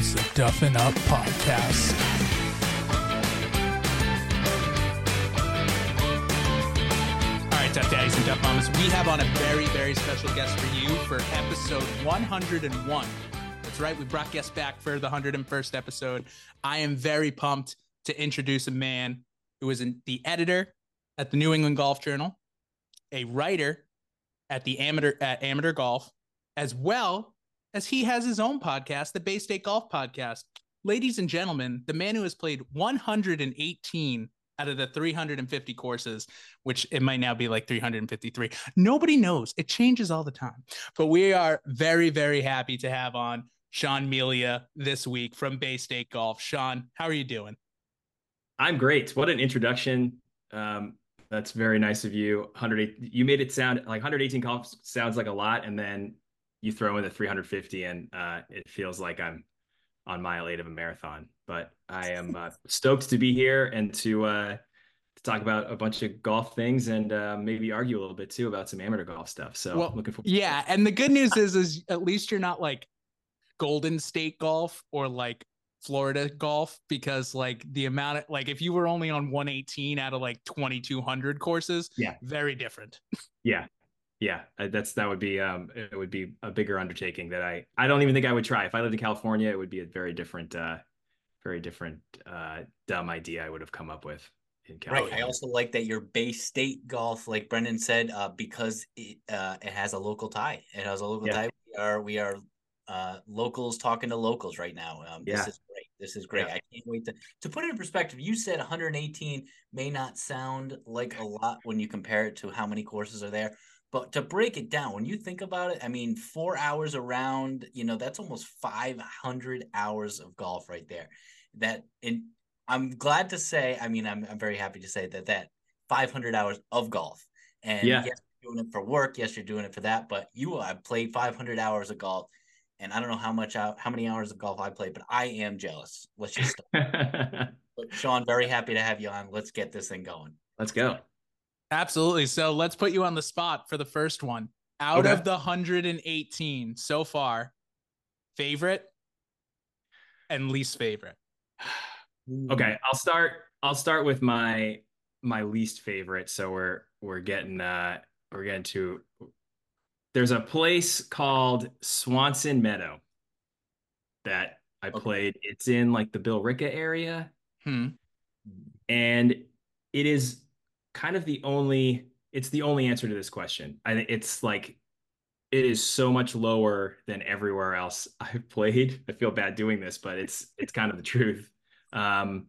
is the Duffin Up Podcast. All right, Duff Daddies and Duff Mamas, we have on a very, very special guest for you for episode 101. That's right, we brought guests back for the 101st episode. I am very pumped to introduce a man who is an, the editor at the New England Golf Journal, a writer at the amateur at Amateur Golf, as well as he has his own podcast, the Bay State Golf Podcast. Ladies and gentlemen, the man who has played 118 out of the 350 courses, which it might now be like 353. Nobody knows. It changes all the time. But we are very, very happy to have on Sean Melia this week from Bay State Golf. Sean, how are you doing? I'm great. What an introduction. Um, that's very nice of you. 108. You made it sound like 118 golf sounds like a lot, and then you throw in the 350, and uh, it feels like I'm on mile eight of a marathon. But I am uh, stoked to be here and to uh, to talk about a bunch of golf things and uh, maybe argue a little bit too about some amateur golf stuff. So Well, looking forward. Yeah, and the good news is, is at least you're not like Golden State golf or like Florida golf because like the amount of like if you were only on 118 out of like 2200 courses, Yeah. very different. Yeah, yeah. That's that would be um it would be a bigger undertaking that I I don't even think I would try if I lived in California. It would be a very different uh very different uh dumb idea I would have come up with in Right. I also like that your Bay State golf, like Brendan said, uh, because it uh, it has a local tie. It has a local Yeah. tie. We are we are uh, locals talking to locals right now. Um, Yeah. This is great. This is great. Yeah. I can't wait to to put it in perspective. You said 118 may not sound like a lot when you compare it to how many courses are there. But to break it down, when you think about it, I mean, four hours around, you know, that's almost 500 hours of golf right there. That and I'm glad to say, I mean, I'm I'm very happy to say that that 500 hours of golf. And Yeah. yes, you're doing it for work. Yes, you're doing it for that. But you I played 500 hours of golf, and I don't know how much out how many hours of golf I played, but I am jealous. Let's just. Sean, very happy to have you on. Let's get this thing going. Let's go. Absolutely. So let's put you on the spot for the first one. Out Okay. of the 118 so far, favorite and least favorite. Okay, I'll start. I'll start with my my least favorite. So we're we're getting uh we're getting to. There's a place called Swanson Meadow that I Okay. played. It's in like the Billerica area, Hmm. and it is kind of the only. It's the only answer to this question. I it's like it is so much lower than everywhere else I've played. I feel bad doing this, but it's it's kind of the truth. Um,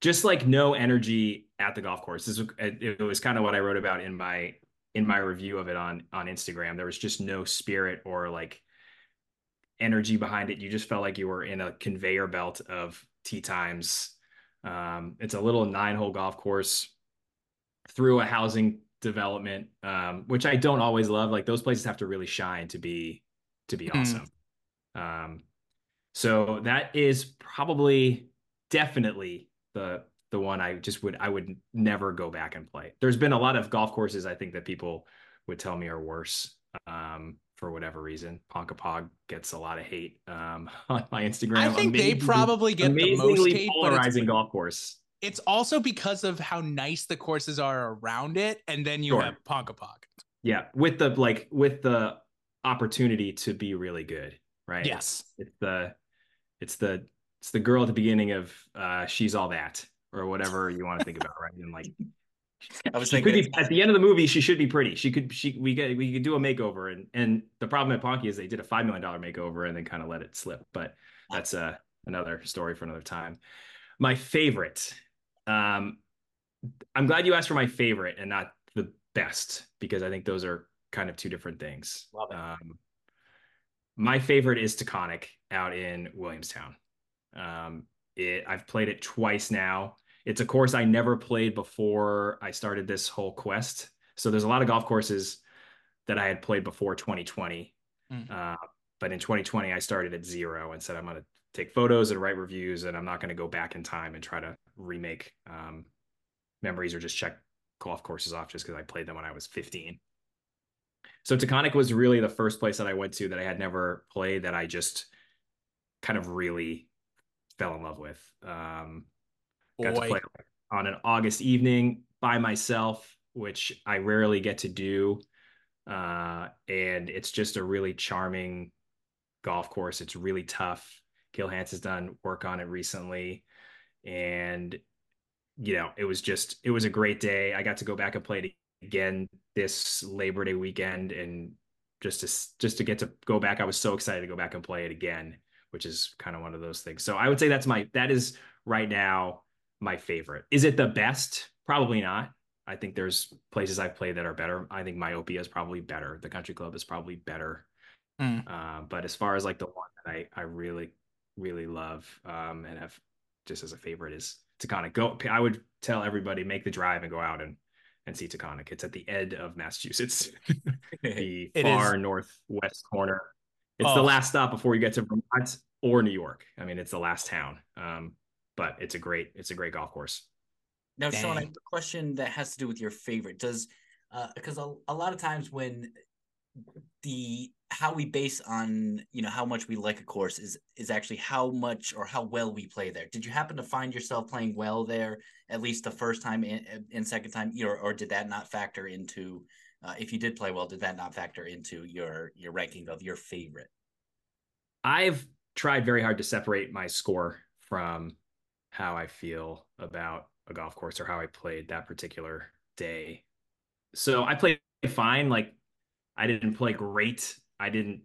just like no energy at the golf course. This was, it, it was kind of what I wrote about in my in my review of it on on Instagram. There was just no spirit or like energy behind it. You just felt like you were in a conveyor belt of tee times. Um, it's a little nine hole golf course through a housing development, um, which I don't always love. Like those places have to really shine to be to be Hmm. awesome. Um, so that is probably definitely the the one I just would I would never go back and play. There's been a lot of golf courses I think that people would tell me are worse um, for whatever reason. Ponkapog gets a lot of hate um, on my Instagram. I think they probably get the most hate, polarizing golf course. It's also because of how nice the courses are around it. And then you Sure. have Ponkapog. Yeah, with the like with the opportunity to be really good, right? Yes. It's the it's the it's the girl at the beginning of uh she's all that or whatever you want to think about, right? And like I was thinking be, at the end of the movie, she should be pretty. She could she we get we could do a makeover and and the problem at Ponky is they did a five million dollar makeover and then kind of let it slip. But that's uh another story for another time. My favorite. Um I'm glad you asked for my favorite and not the best because I think those are kind of two different things. Love it. Um my favorite is Taconic out in Williamstown. Um it I've played it twice now it's a course I never played before I started this whole quest. So there's a lot of golf courses that I had played before 2020. Mm. Uh, but in 2020, I started at zero and said, I'm going to take photos and write reviews, and I'm not going to go back in time and try to remake um, memories or just check golf courses off just because I played them when I was 15. So Taconic was really the first place that I went to that I had never played that I just kind of really fell in love with. Um, got Boy. to play on an August evening by myself, which I rarely get to do. Uh, and it's just a really charming golf course. It's really tough. Gil Hanse has done work on it recently. And, you know, it was just, it was a great day. I got to go back and play it again this Labor Day weekend. And just to, just to get to go back, I was so excited to go back and play it again, which is kind of one of those things. So I would say that's my, that is right now my favorite. Is it the best? Probably not. I think there's places I've played that are better. I think Myopia is probably better. The Country Club is probably better. Hmm. Uh, but as far as like the one that I I really really love um, and have just as a favorite is Taconic. Go. I would tell everybody make the drive and go out and and see Taconic. It's at the end of Massachusetts, the It far is- northwest corner. It's Oh. the last stop before you get to Vermont or New York. I mean, it's the last town. Um, but it's a great it's a great golf course. Now, Sean, I have a question that has to do with your favorite. Does uh because a, a lot of times when the how we base on you know how much we like a course is is actually how much or how well we play there. Did you happen to find yourself playing well there at least the first time and, second time, or or did that not factor into uh, if you did play well? Did that not factor into your your ranking of your favorite? I've tried very hard to separate my score from how I feel about a golf course or how I played that particular day. So I played fine. Like I didn't play great. I didn't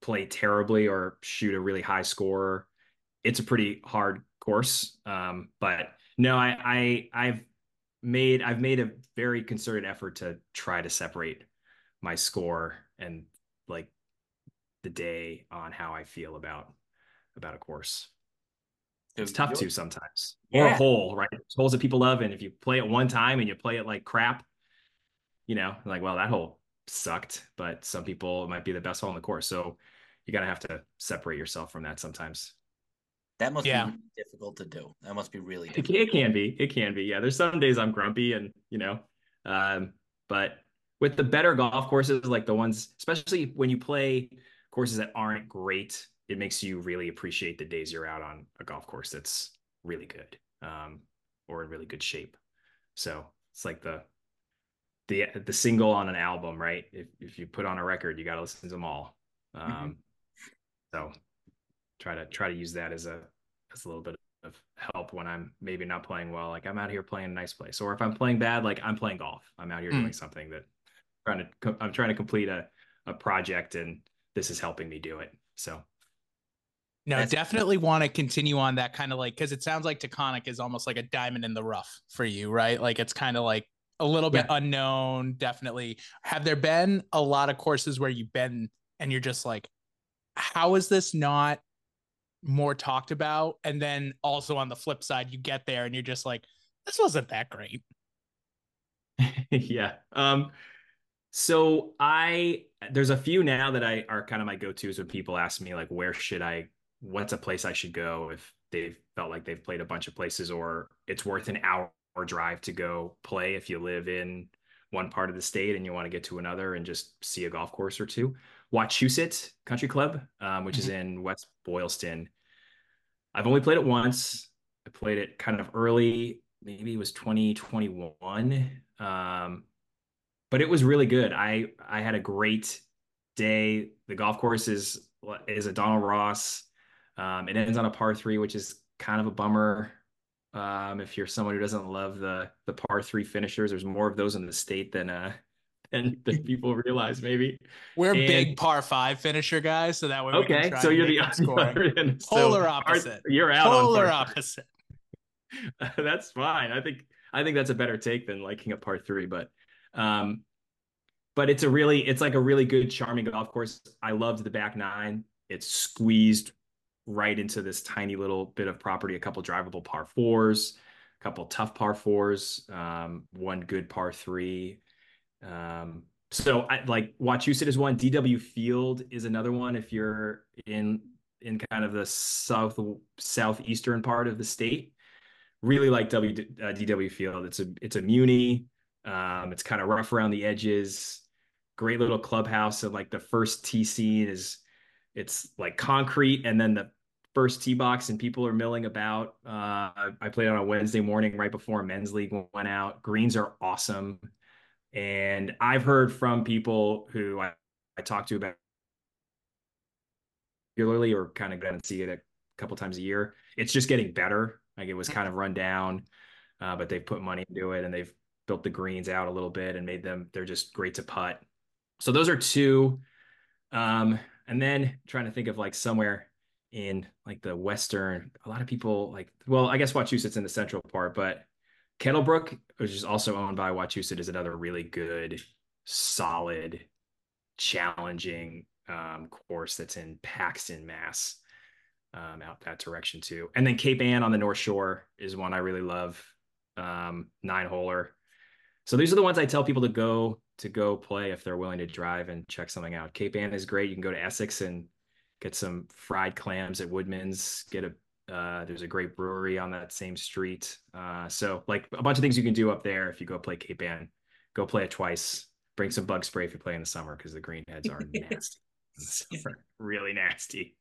play terribly or shoot a really high score. It's a pretty hard course. Um, but no, I, I I've made I've made a very concerted effort to try to separate my score and like the day on how I feel about about a course. It's tough to sometimes. Or a hole, right? There's holes that people love, and if you play it one time and you play it like crap, you know, like well, that hole sucked. But some people it might be the best hole in the course, so you gotta have to separate yourself from that sometimes. That must Yeah. be really difficult to do. That must be really It, difficult. it can be, it can be. Yeah, there's some days I'm grumpy, and you know, um, but with the better golf courses, like the ones, especially when you play courses that aren't great, it makes you really appreciate the days you're out on a golf course that's really good um, or in really good shape. So it's like the the the single on an album, right? If if you put on a record, you got to listen to them all. Um, So try to try to use that as a as a little bit of help when I'm maybe not playing well. Like I'm out here playing a nice place, or if I'm playing bad, like I'm playing golf. I'm out here Mm. doing something that trying to I'm trying to complete a a project, and this is helping me do it. So No, That's- definitely want to continue on that kind of like because it sounds like Taconic is almost like a diamond in the rough for you, right? Like it's kind of like a little bit Yeah. unknown. Definitely. Have there been a lot of courses where you've been and you're just like, how is this not more talked about? And then also on the flip side, you get there and you're just like, this wasn't that great. yeah. Um, so I there's a few now that I are kind of my go-tos when people ask me like where should I what's a place I should go if they've felt like they've played a bunch of places or it's worth an hour drive to go play if you live in one part of the state and you want to get to another and just see a golf course or two. Wachusett Country Club, um, which is in West Boylston. I've only played it once. I played it kind of early, maybe it was 2021. Um, but it was really good. I I had a great day. The golf course is is a Donald Ross. Um, it ends on a par three, which is kind of a bummer. Um, if you're someone who doesn't love the the par three finishers, there's more of those in the state than uh than, than people realize maybe. We're And- big par five finisher guys, so that way we can Okay, try so you're the scoring. So Polar par- opposite. You're out Polar opposite. that's fine. I think I think that's a better take than liking a par three, but um, but it's a really it's like a really good, charming golf course. I loved the back nine. It's squeezed right into this tiny little bit of property. A couple drivable par fours, a couple tough par fours, um, one good par three. Um, so I like Wachusett is one. DW Field is another one. If you're in in kind of the south southeastern part of the state, really like W uh, DW Field. It's a it's a muni. Um, it's kind of rough around the edges. Great little clubhouse. And like the first tee scene is it's like concrete and then the first tee box and people are milling about. Uh, I played on a Wednesday morning right before men's league went out. Greens are awesome. And I've heard from people who I, I talked to about regularly or kind of going to see it a couple times a year. It's just getting better. Like it was kind of run down, uh, but they've put money into it and they've built the greens out a little bit and made them, they're just great to putt. So those are two. Um, and then trying to think of like somewhere in like the western. A lot of people like, well, I guess Wachusett's in the central part, but Kettlebrook, which is also owned by Wachusett, is another really good, solid, challenging um, course that's in Paxton, Mass. Um, out that direction too. And then Cape Ann on the North Shore is one I really love. Um, nine holer. So these are the ones I tell people to go to go play if they're willing to drive and check something out. Cape Ann is great. You can go to Essex and get some fried clams at Woodman's. Get a uh, there's a great brewery on that same street. Uh, so like a bunch of things you can do up there if you go play Cape Ann. Go play it twice. Bring some bug spray if you play in the summer because the greenheads are nasty. really nasty.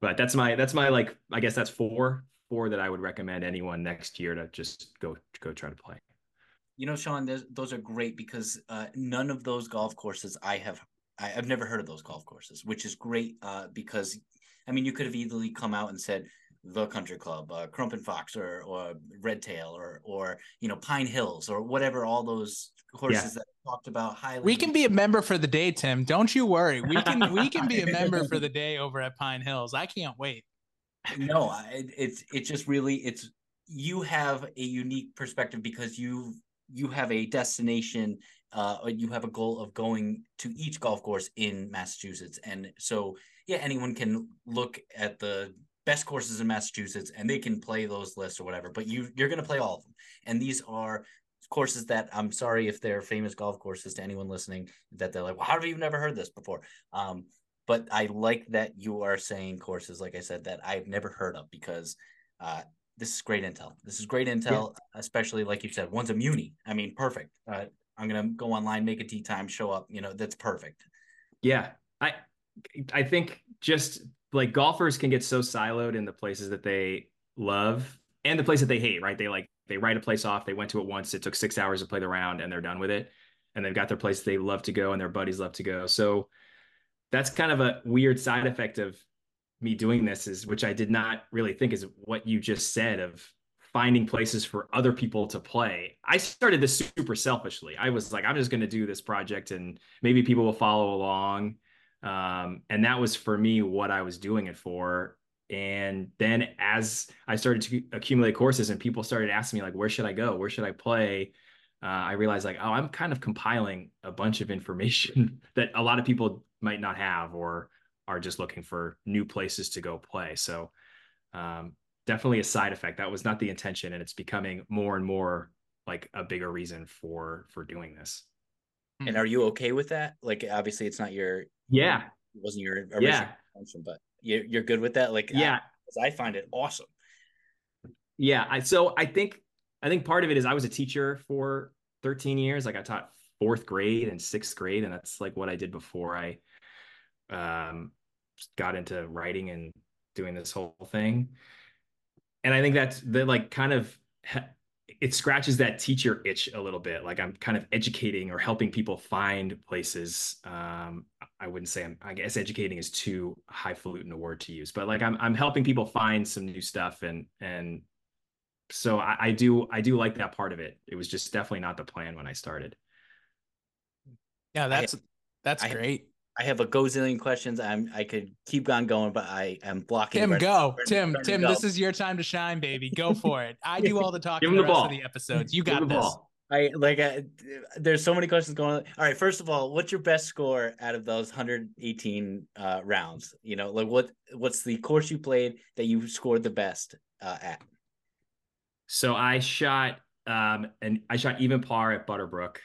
But that's my that's my like I guess that's four four that I would recommend anyone next year to just go go try to play. You know, Sean, those are great because uh, none of those golf courses I have I, have never heard of those golf courses, which is great uh, because, I mean, you could have easily come out and said the Country Club, uh, Crumpin-Fox, or or Redtail, or or you know Pine Hills, or whatever all those courses yeah. that I talked about highly. We can be a member for the day, Tim. Don't you worry. We can we can be a member for the day over at Pine Hills. I can't wait. no, it's it's just really it's you have a unique perspective because you you have a destination uh, you have a goal of going to each golf course in Massachusetts. And so, yeah, anyone can look at the best courses in Massachusetts and they can play those lists or whatever, but you you're going to play all of them. And these are courses that I'm sorry if they're famous golf courses to anyone listening that they're like, well, how have you never heard this before? Um, but I like that you are saying courses, like I said, that I've never heard of because uh, this is great intel. This is great intel, yeah. especially like you said, one's a muni. I mean, perfect. Uh, I'm gonna go online, make a tee time, show up. You know, that's perfect. Yeah, I I think just like golfers can get so siloed in the places that they love and the place that they hate. Right? They like they write a place off. They went to it once. It took six hours to play the round, and they're done with it. And they've got their place they love to go, and their buddies love to go. So that's kind of a weird side effect of me doing this is which I did not really think is what you just said of finding places for other people to play. I started this super selfishly. I was like, I'm just going to do this project and maybe people will follow along. Um, and that was for me what I was doing it for. And then as I started to accumulate courses and people started asking me like, where should I go? Where should I play? Uh, I realized like, oh, I'm kind of compiling a bunch of information that a lot of people might not have or are just looking for new places to go play. So um, definitely a side effect. That was not the intention, and it's becoming more and more like a bigger reason for for doing this. And hmm. are you okay with that? Like, obviously, it's not your yeah, it wasn't your original yeah. intention, but you're you're good with that. Like, yeah, I, I find it awesome. Yeah, I so I think I think part of it is I was a teacher for 13 years. Like I taught fourth grade and sixth grade, and that's like what I did before I um got into writing and doing this whole thing and I think that's the like kind of it scratches that teacher itch a little bit. Like I'm kind of educating or helping people find places. Um, I wouldn't say I'm, I guess educating is too highfalutin a word to use, but like I'm, I'm helping people find some new stuff. And, and so I, I do, I do like that part of it. It was just definitely not the plan when I started. Yeah, that's, that's I, great. I have a gazillion questions. I'm I could keep on going, but I am blocking. Tim, go. Tim, Tim, go. this is your time to shine, baby. Go for it. I do all the talking the, the, rest ball. of the episodes. You got this. Ball. I like. I, there's so many questions going on. All right. First of all, what's your best score out of those 118 uh, rounds? You know, like what what's the course you played that you scored the best uh, at? So I shot um and I shot even par at Butterbrook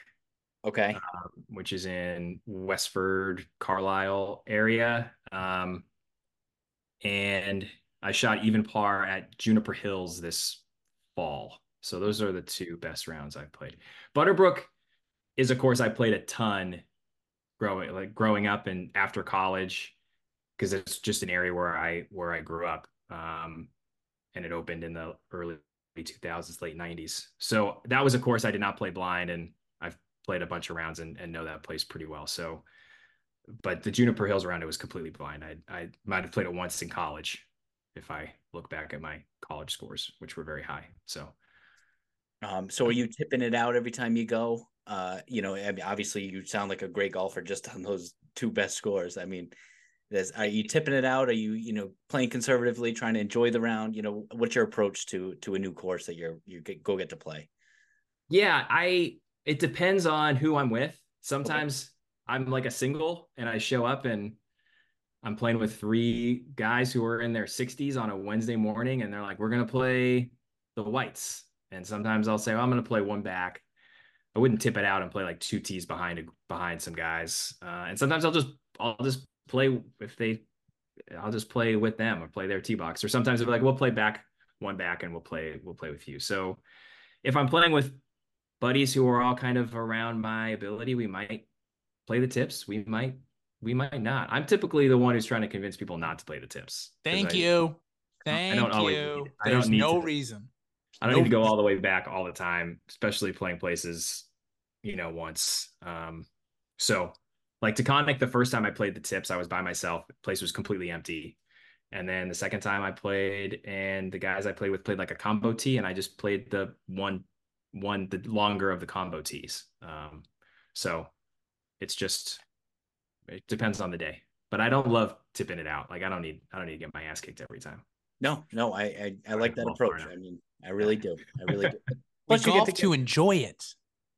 Okay. Um, which is in Westford, Carlisle area. Um, and I shot even par at Juniper Hills this fall. So those are the two best rounds I've played. Butterbrook is a course I played a ton growing like growing up and after college. because it's just an area where I where I grew up. Um, and it opened in the early 2000s, late 90s. So that was a course I did not play blind, and played a bunch of rounds and, and know that place pretty well. So, but the Juniper Hills round, it was completely blind. I I might have played it once in college, if I look back at my college scores, which were very high. So, um, so are you tipping it out every time you go? Uh, you know, I mean, obviously you sound like a great golfer just on those two best scores. I mean, there's, are you tipping it out? Are you, you know, playing conservatively, trying to enjoy the round? You know, what's your approach to to a new course that you're you get, go get to play? Yeah, I. It depends on who I'm with. Sometimes okay. I'm like a single, and I show up and I'm playing with three guys who are in their 60s on a Wednesday morning, and they're like, "We're gonna play the whites." And sometimes I'll say, oh, "I'm gonna play one back." I wouldn't tip it out and play like two tees behind behind some guys. Uh, and sometimes I'll just I'll just play if they I'll just play with them or play their tee box. Or sometimes they're like, we'll play back one back and we'll play we'll play with you. So if I'm playing with buddies who are all kind of around my ability, we might play the tips. We might we might not. I'm typically the one who's trying to convince people not to play the tips. Thank you. I, Thank I don't always you. I There's don't need no to, reason. I don't no need to go all the way back all the time, especially playing places, you know, once. Um, so like Taconic, the first time I played the tips, I was by myself. The place was completely empty. And then the second time I played, and the guys I played with played like a combo tee, and I just played the one, one the longer of the combo tees. Um, so it's just it depends on the day. But I don't love tipping it out. Like I don't need I don't need to get my ass kicked every time. No, no, I I, I like that approach. I mean, I really do. I really do. Plus, you golf get to, to enjoy it.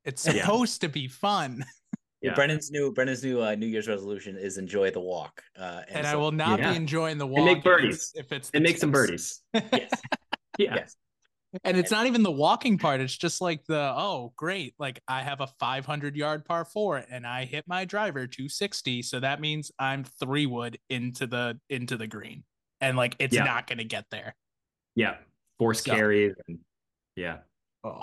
It's supposed yeah. to be fun. Yeah. Brennan's new Brennan's new uh, New Year's resolution is enjoy the walk. Uh, and, and so, I will not yeah. be enjoying the walk. And make birdies if it's, it makes some birdies. yes. yeah. Yes. And it's not even the walking part. It's just like the oh great, like I have a 500 yard par four and I hit my driver 260, so that means I'm three wood into the into the green, and like it's yeah. not going to get there. Yeah, force so. carries and yeah. Oh,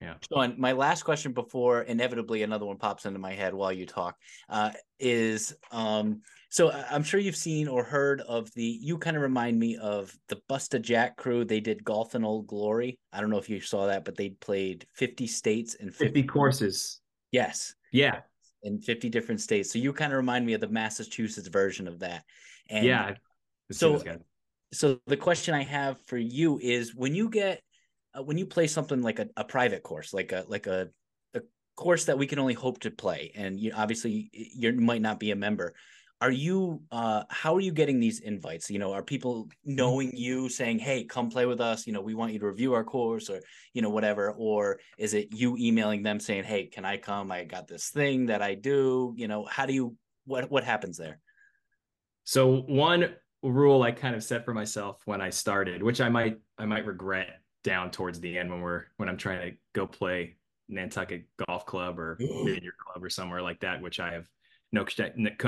yeah. So, my last question before inevitably another one pops into my head while you talk uh, is um, so I'm sure you've seen or heard of the. You kind of remind me of the Busta Jack crew. They did golf in Old Glory. I don't know if you saw that, but they played 50 states and 50, 50 courses. Yes. Yeah. In 50 different states. So you kind of remind me of the Massachusetts version of that. And yeah. So, so the question I have for you is when you get uh, when you play something like a, a private course, like a like a, a course that we can only hope to play, and you obviously you might not be a member. Are you? Uh, how are you getting these invites? You know, are people mm-hmm. knowing you, saying, "Hey, come play with us"? You know, we want you to review our course, or you know, whatever. Or is it you emailing them saying, "Hey, can I come? I got this thing that I do." You know, how do you? What what happens there? So one rule I kind of set for myself when I started, which I might I might regret down towards the end when we're when I'm trying to go play Nantucket Golf Club or Vineyard Club or somewhere like that, which I have no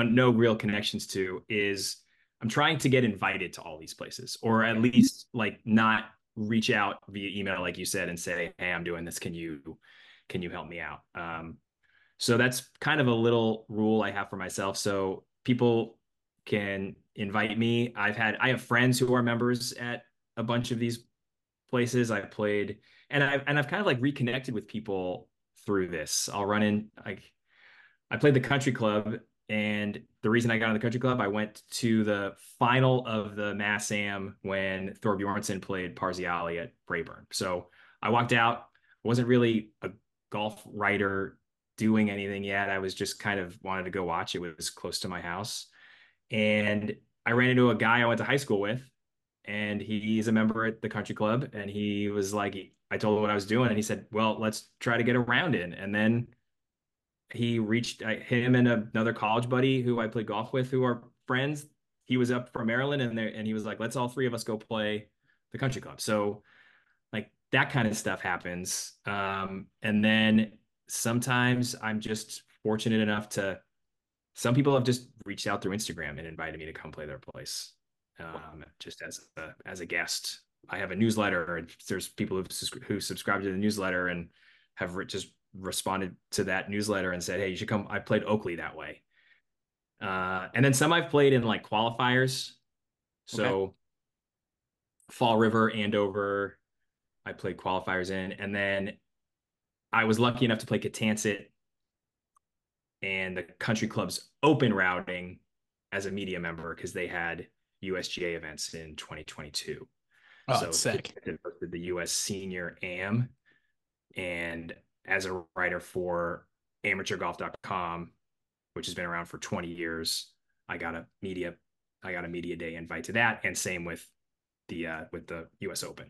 no real connections to, is I'm trying to get invited to all these places, or at least like not reach out via email, like you said, and say, "Hey, I'm doing this. Can you can you help me out?" Um, so that's kind of a little rule I have for myself. So people can invite me. I've had I have friends who are members at a bunch of these places I've played, and I've and I've kind of like reconnected with people through this. I'll run in like I played the country club, and the reason I got on the country club, I went to the final of the Mass Am when Thor Bjornsson played Parziale at Braeburn. So I walked out, wasn't really a golf writer doing anything yet. I was just kind of wanted to go watch. It was close to my house. And I ran into a guy I went to high school with and he's a member at the country club and he was like i told him what i was doing and he said well let's try to get a round in and then he reached him and another college buddy who i play golf with who are friends he was up from maryland and there and he was like let's all three of us go play the country club. So like that kind of stuff happens um, and then sometimes i'm just fortunate enough to some people have just reached out through instagram and invited me to come play their place um, just as a, as a guest. I have a newsletter, and there's people who who subscribe to the newsletter and have re- just responded to that newsletter and said, "Hey, you should come." I played Oakley that way. Uh, and then some I've played in like qualifiers. So Okay. Fall River, Andover, I played qualifiers in. And then I was lucky enough to play Kittansett and the country club's open routing as a media member because they had USGA events in 2022. Oh, so sick. The US Senior AM. And as a writer for amateurgolf.com, which has been around for 20 years, I got a media, I got a media day invite to that. And same with the uh with the US Open.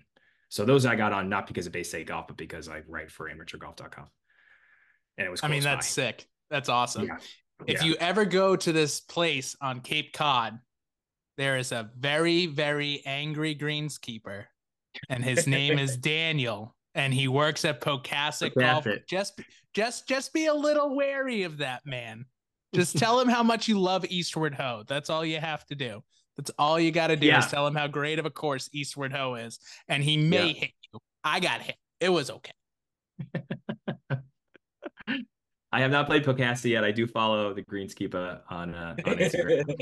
So those I got on not because of Bay State Golf, but because I write for amateurgolf.com. And it was I mean, that's by. sick. That's awesome. Yeah. If Yeah. you ever go to this place on Cape Cod, there is a very, very angry greenskeeper, and his name is Daniel, and he works at Pocasset Golf. Just, just, just be a little wary of that man. Just tell him how much you love Eastward Ho. That's all you have to do. That's all you got to do Yeah. is tell him how great of a course Eastward Ho is, and he may Yeah. hit you. I got hit. It was okay. I have not played Pocasset yet. I do follow the Greenskeeper on uh, on Instagram.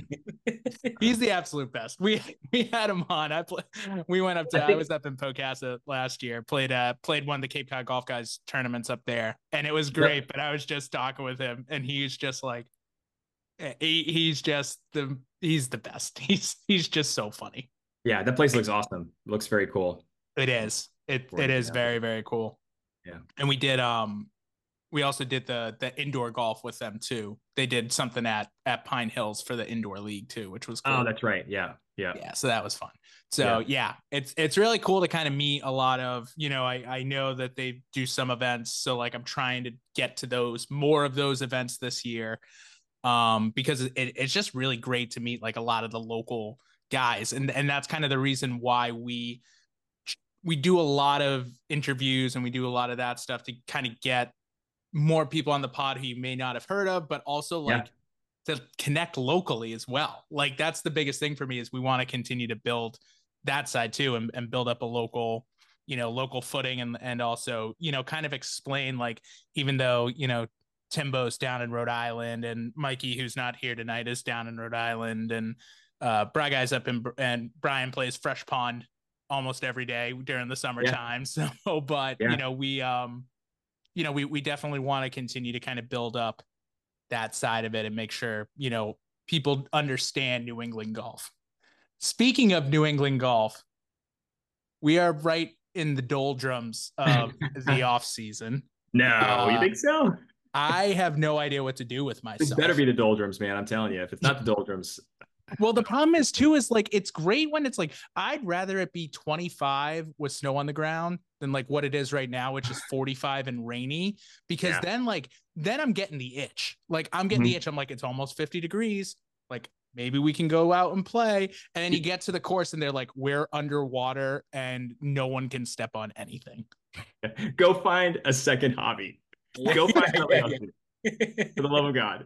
He's the absolute best. We we had him on. I play, we went up to I I, was up in Pocasset last year. Played uh played one of the Cape Cod Golf Guys tournaments up there, and it was great. But I was just talking with him, and he's just like, eh, he, he's just the he's the best. He's he's just so funny. yeah, that place looks awesome. Looks very cool. It is. It it is yeah. very very cool. Yeah. And we did um we also did the the indoor golf with them too. They did something at at Pine Hills for the indoor league too, which was cool. Oh, that's right. Yeah, yeah. yeah so that was fun so yeah. it's it's really cool to kind of meet a lot of you know i i know that they do some events so like i'm trying to get to those more of those events this year um because it, it's just really great to meet like a lot of the local guys and and that's kind of the reason why we we do a lot of interviews and we do a lot of that stuff to kind of get more people on the pod who you may not have heard of but also Yeah. like to connect locally as well. Like that's the biggest thing for me is we want to continue to build that side too and, and build up a local, you know, local footing and and also, you know, kind of explain like even though, you know, Timbo's down in Rhode Island and Mikey, who's not here tonight, is down in Rhode Island and uh Bry guys up in and Brian plays Fresh Pond almost every day during the summertime. So but Yeah. you know, we um you know, we we definitely want to continue to kind of build up that side of it and make sure you know people understand New England golf. Speaking of New England golf, we are right in the doldrums of the off season. No, you Uh, think so? I have no idea what to do with myself. better be the doldrums, man. I'm telling you. If it's not the doldrums, well, the problem is too is like it's great when it's like I'd rather it be 25 with snow on the ground than like what it is right now, which is 45 and rainy. Because Yeah. then like then I'm getting the itch. Like I'm getting the mm-hmm. itch. I'm like, it's almost 50 degrees. Like maybe we can go out and play. And then you get to the course and they're like, we're underwater and no one can step on anything. go find a second hobby. Go find something else. For the love of God.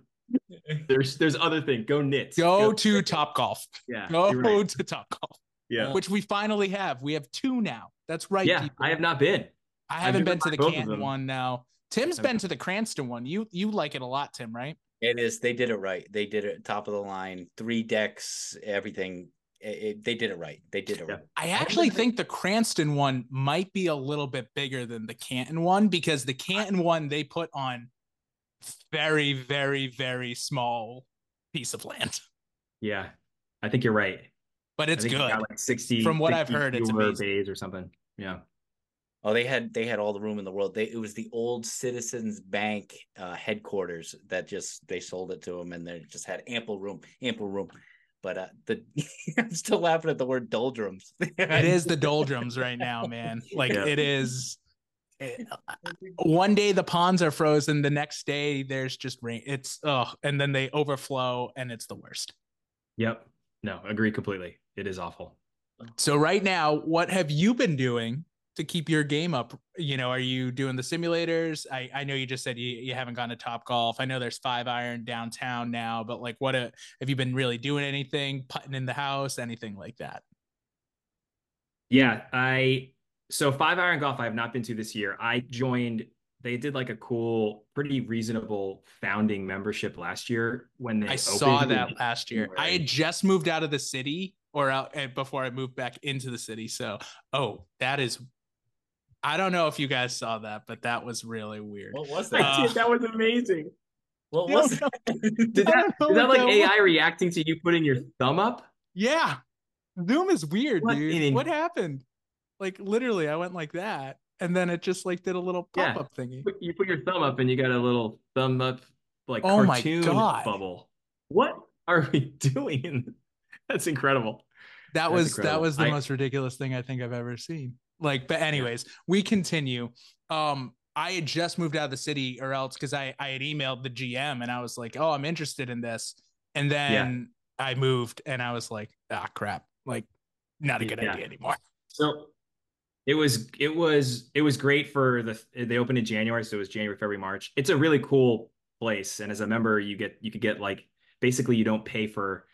There's there's other things. Go knit. Go to Top Golf. Yeah. Go right. to Top Golf, Yeah. which we finally have. We have two now. That's right. Yeah. people. I have not been. I haven't driven been to the by both of Canton one now. Tim's been to the Cranston one. You you like it a lot, Tim, right? It is. They did it right. They did it top of the line, three decks, everything. It, it- they did it right. They did it Yeah. right. I actually think the Cranston one might be a little bit bigger than the Canton one because the Canton one they put on very, very, very small piece of land. Yeah. I think you're right. But it's good. got like 60 From what I've heard, it's fewer amazing. bays or something. Yeah. Oh, they had they had all the room in the world. They it was the old Citizens Bank uh, headquarters that just they sold it to them, and they just had ample room, ample room. But uh, the I'm still laughing at the word doldrums. it is the doldrums right now, man. Like Yeah. it is. it- one day the ponds are frozen, the next day there's just rain. It's oh, and then they overflow, and it's the worst. Yep. No, agree completely. It is awful. So right now, what have you been doing to keep your game up? You know, are you doing the simulators? I, I know you just said you, you haven't gone to Top Golf. I know there's five iron downtown now, but like, what a, have you been really doing anything, putting in the house, anything like that? Yeah, I so five iron golf I have not been to this year. I joined they did like a cool, pretty reasonable founding membership last year when they I opened saw that last year. I had just moved out of the city or out before I moved back into the city. So, oh, that is I don't know if you guys saw that, but that was really weird. What was that? Uh, did. That was amazing. what was that? Did I that, don't know is that what like that AI reacting to you putting your thumb up? Yeah. Zoom is weird, What dude. in- What happened? Like literally, I went like that, and then it just like did a little Yeah. pop-up thingy. You put your thumb up and you got a little thumb up like Oh my cartoon God. bubble. What are we doing? That's incredible. That That's was that was the I- most ridiculous thing I think I've ever seen. Like, but anyways, we continue. Um, I had just moved out of the city, or else because I I had emailed the GM and I was like, oh, I'm interested in this, and then I moved and I was like, ah, crap, like not a good Yeah. idea anymore. So it was it was it was great for the they opened in January, so it was January, February, March. It's a really cool place, and as a member, you get you could get like basically you don't pay for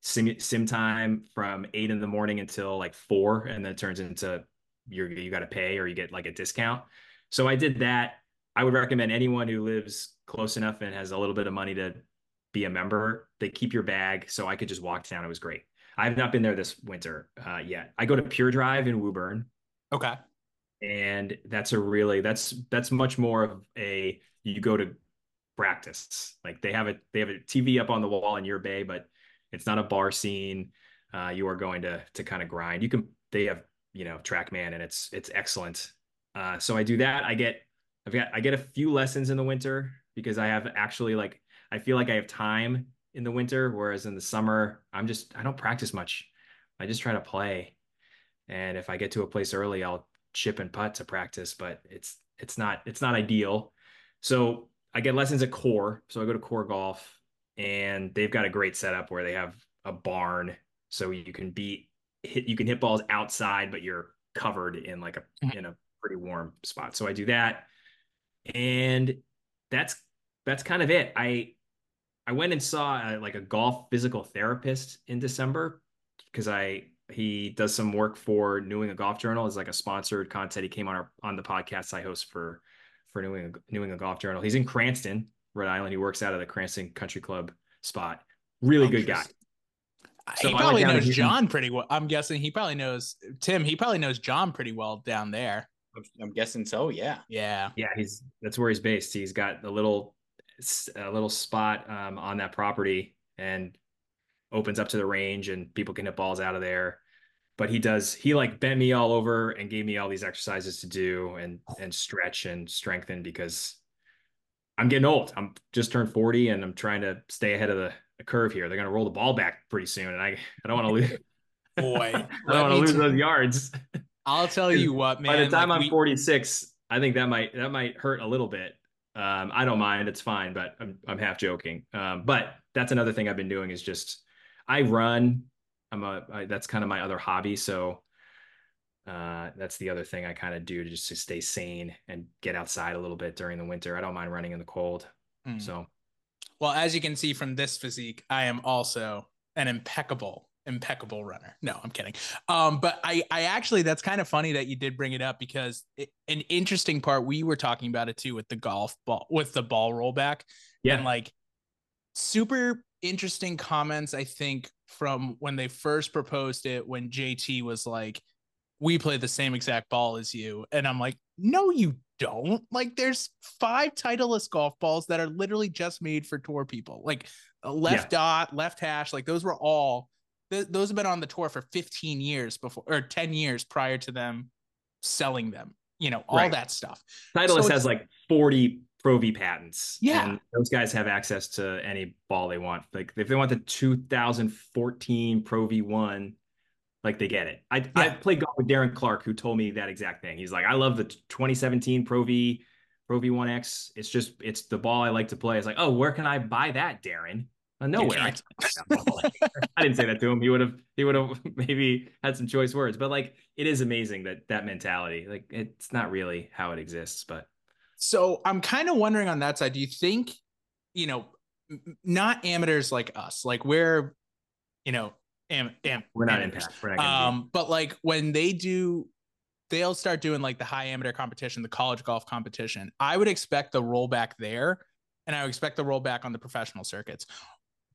sim sim time from eight in the morning until like four, and then it turns into you're you got to pay or you get like a discount. So I did that. I would recommend anyone who lives close enough and has a little bit of money to be a member. They keep your bag, so I could just walk down. It was great. I have not been there this winter uh, yet. I go to Pure Drive in Woburn, Okay. and that's a really that's that's much more of a you go to practice. Like they have a they have a TV up on the wall in your bay, but it's not a bar scene. Uh, you are going to to kind of grind. You can they have you know TrackMan, and it's it's excellent. Uh, so I do that. I get I've got I get a few lessons in the winter because I have actually like I feel like I have time in the winter, whereas in the summer I'm just I don't practice much. I just try to play. And if I get to a place early, I'll chip and putt to practice, but it's it's not it's not ideal. So I get lessons at Core. So I go to Core Golf, and they've got a great setup where they have a barn, so you can be hit you can hit balls outside, but you're covered in like a Mhm. in a pretty warm spot. So I do that, and that's that's kind of it. I I went and saw uh like a golf physical therapist in December because I he does some work for New England Golf Journal as like a sponsored content. He came on our on the podcast I host for for New England New England Golf Journal. He's in Cranston, Rhode Island. He works out of the Cranston Country Club spot. Really good guy. So he probably knows John pretty well. I'm guessing he probably knows Tim. He probably knows John pretty well down there. I'm guessing so. Yeah. Yeah. Yeah, he's that's where he's based. He's got a little a little spot um, on that property and opens up to the range, and people can hit balls out of there. But he does he like bent me all over and gave me all these exercises to do and and stretch and strengthen because I'm getting old. I'm just turned 40 and I'm trying to stay ahead of the, the curve here. They're gonna roll the ball back pretty soon, and I I don't want to lose. Boy, I don't want to lose t- those yards. I'll tell you what, man. By the time like, I'm we- 46, I think that might that might hurt a little bit. Um, I don't mind; it's fine. But I'm I'm half joking. Um, but that's another thing I've been doing is just I run. I'm a I, that's kind of my other hobby. So uh, that's the other thing I kind of do to just to stay sane and get outside a little bit during the winter. I don't mind running in the cold. Mm. So Well, as you can see from this physique, I am also an impeccable, impeccable runner. No, I'm kidding. Um, but I, I actually, that's kind of funny that you did bring it up because it, an interesting part we were talking about it too with the golf ball, with the ball rollback, yeah, and like super interesting comments. I think from when they first proposed it, when JT was like, "We play the same exact ball as you," and I'm like, "No, you." Don't like there's five titleist golf balls that are literally just made for tour people. Like a left dot, left hash, like those were all th- those have been on the tour for 15 years before or 10 years prior to them selling them. You know, all Right. that stuff. Titleist so has like 40 Pro V patents. Yeah. And those guys have access to any ball they want. Like if they want the 2014 Pro V1, like they get it. I, I played golf with Darren Clarke, who told me that exact thing. He's like, I love the 2017 Pro V, Pro V1X. It's just, it's the ball I like to play. It's like, oh, where can I buy that, Darren? Uh, nowhere. I. I didn't say that to him. He would have, he would have maybe had some choice words, but like, it is amazing that that mentality, like, it's not really how it exists, but So I'm kind of wondering on that side, do you think, you know, not amateurs like us, like we're, you know, am, am, we're not amateurs. We're not Um, but like when they do they'll start doing like the high amateur competition, the college golf competition. I would expect the rollback there, and I would expect the rollback on the professional circuits.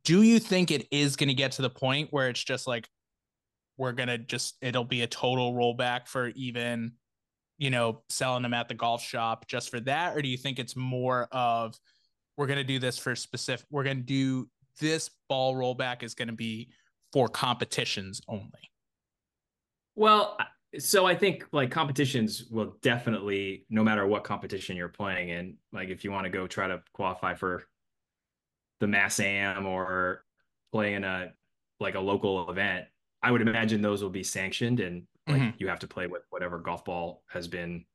Do you think it is going to get to the point where it's just like we're gonna just it'll be a total rollback for even you know selling them at the golf shop just for that, or do you think it's more of we're gonna do this for specific? We're gonna do this ball rollback is going to be for competitions only. Well, so I think like competitions will definitely, no matter what competition you're playing in, like if you want to go try to qualify for the Mass Am or play in a like a local event, I would imagine those will be sanctioned and like mm-hmm. you have to play with whatever golf ball has been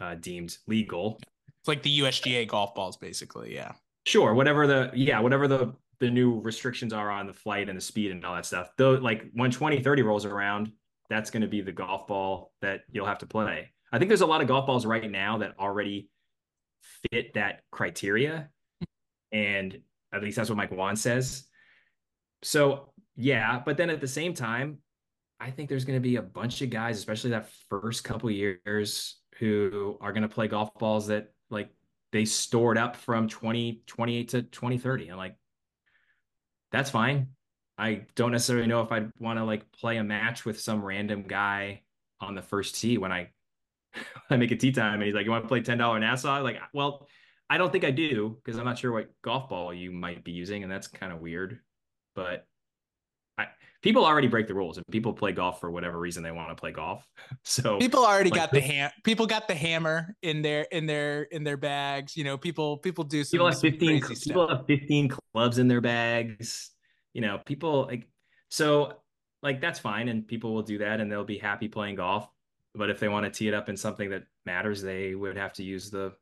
uh, deemed legal. It's like the USGA golf balls, basically. Yeah. Sure. Whatever the yeah, whatever the the new restrictions are on the flight and the speed and all that stuff. Though, like when 2030 rolls around, that's going to be the golf ball that you'll have to play. I think there's a lot of golf balls right now that already fit that criteria. And at least that's what Mike Whan says. So, yeah. But then at the same time, I think there's going to be a bunch of guys, especially that first couple years, who are going to play golf balls that like they stored up from 2028 to 2030. And like, that's fine. I don't necessarily know if I'd want to like play a match with some random guy on the first tee when I I make a tee time and he's like, "You want to play ten dollar Nassau?" Like, well, I don't think I do because I'm not sure what golf ball you might be using, and that's kind of weird. But I people already break the rules and people play golf for whatever reason they want to play golf. So people already like, got the ham. People got the hammer in their in their in their bags. You know, people people do some. People have fifteen. People stuff. have fifteen clubs in their bags. You know, people like so like that's fine, and people will do that, and they'll be happy playing golf. But if they want to tee it up in something that matters, they would have to use the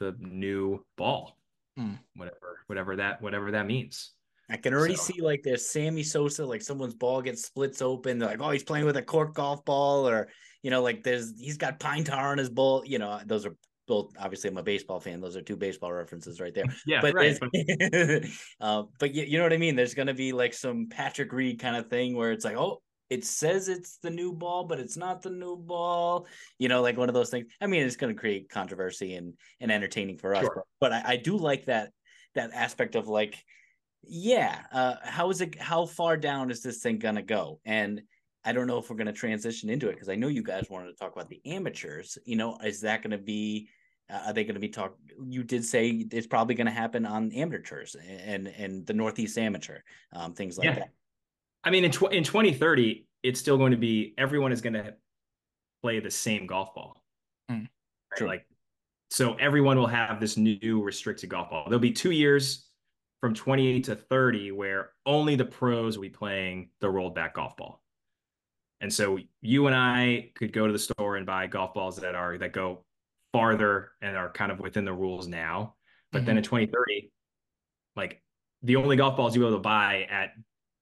the new ball, hmm. whatever whatever that whatever that means. I can already so. see like there's Sammy Sosa, like someone's ball gets splits open. They're like, oh, he's playing with a cork golf ball, or you know, like there's he's got pine tar on his ball. You know, those are both obviously I'm a baseball fan. Those are two baseball references right there. Yeah, but right. uh, but you, you know what I mean. There's gonna be like some Patrick Reed kind of thing where it's like, oh, it says it's the new ball, but it's not the new ball. You know, like one of those things. I mean, it's gonna create controversy and and entertaining for us. Sure. But, but I, I do like that that aspect of like yeah uh how is it how far down is this thing gonna go and i don't know if we're gonna transition into it because i know you guys wanted to talk about the amateurs you know is that gonna be uh, are they going to be talk you did say it's probably going to happen on amateurs and and the northeast amateur um, things like yeah. that i mean in, tw- in 2030 it's still going to be everyone is going to play the same golf ball mm, right? True. like so everyone will have this new restricted golf ball there'll be two years from 28 to 30 where only the pros will be playing the rolled back golf ball. And so you and I could go to the store and buy golf balls that are that go farther and are kind of within the rules now. But mm-hmm. then in 2030, like the only golf balls you'll be able to buy at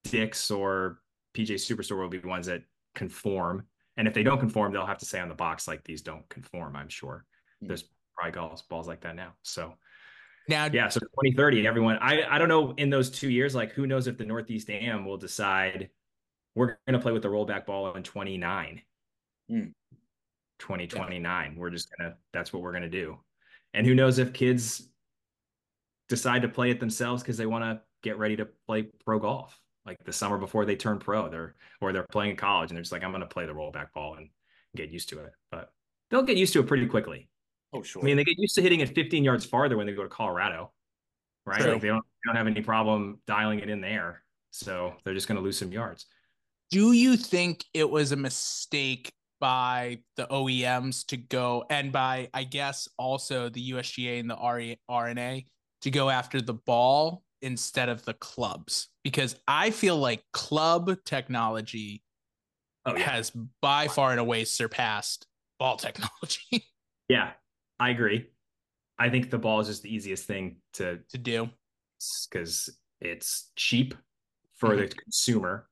Dick's or PGA Superstore will be ones that conform. And if they don't conform, they'll have to say on the box like these don't conform. I'm sure mm-hmm. there's probably golf balls like that now. So now, yeah, so 2030, everyone. I I don't know in those two years, like who knows if the Northeast Am will decide we're going to play with the rollback ball in 29, mm. 2029. Yeah. We're just gonna that's what we're gonna do, and who knows if kids decide to play it themselves because they want to get ready to play pro golf like the summer before they turn pro. They're or they're playing in college and they're just like, I'm going to play the rollback ball and get used to it. But they'll get used to it pretty quickly. Oh, sure. I mean, they get used to hitting it 15 yards farther when they go to Colorado, right? Like they don't they don't have any problem dialing it in there, so they're just going to lose some yards. Do you think it was a mistake by the OEMs to go and by I guess also the USGA and the R&A to go after the ball instead of the clubs? Because I feel like club technology oh, yeah. has by far and away surpassed ball technology. Yeah, I agree. I think the ball is just the easiest thing to to do because it's cheap for mm-hmm. the consumer.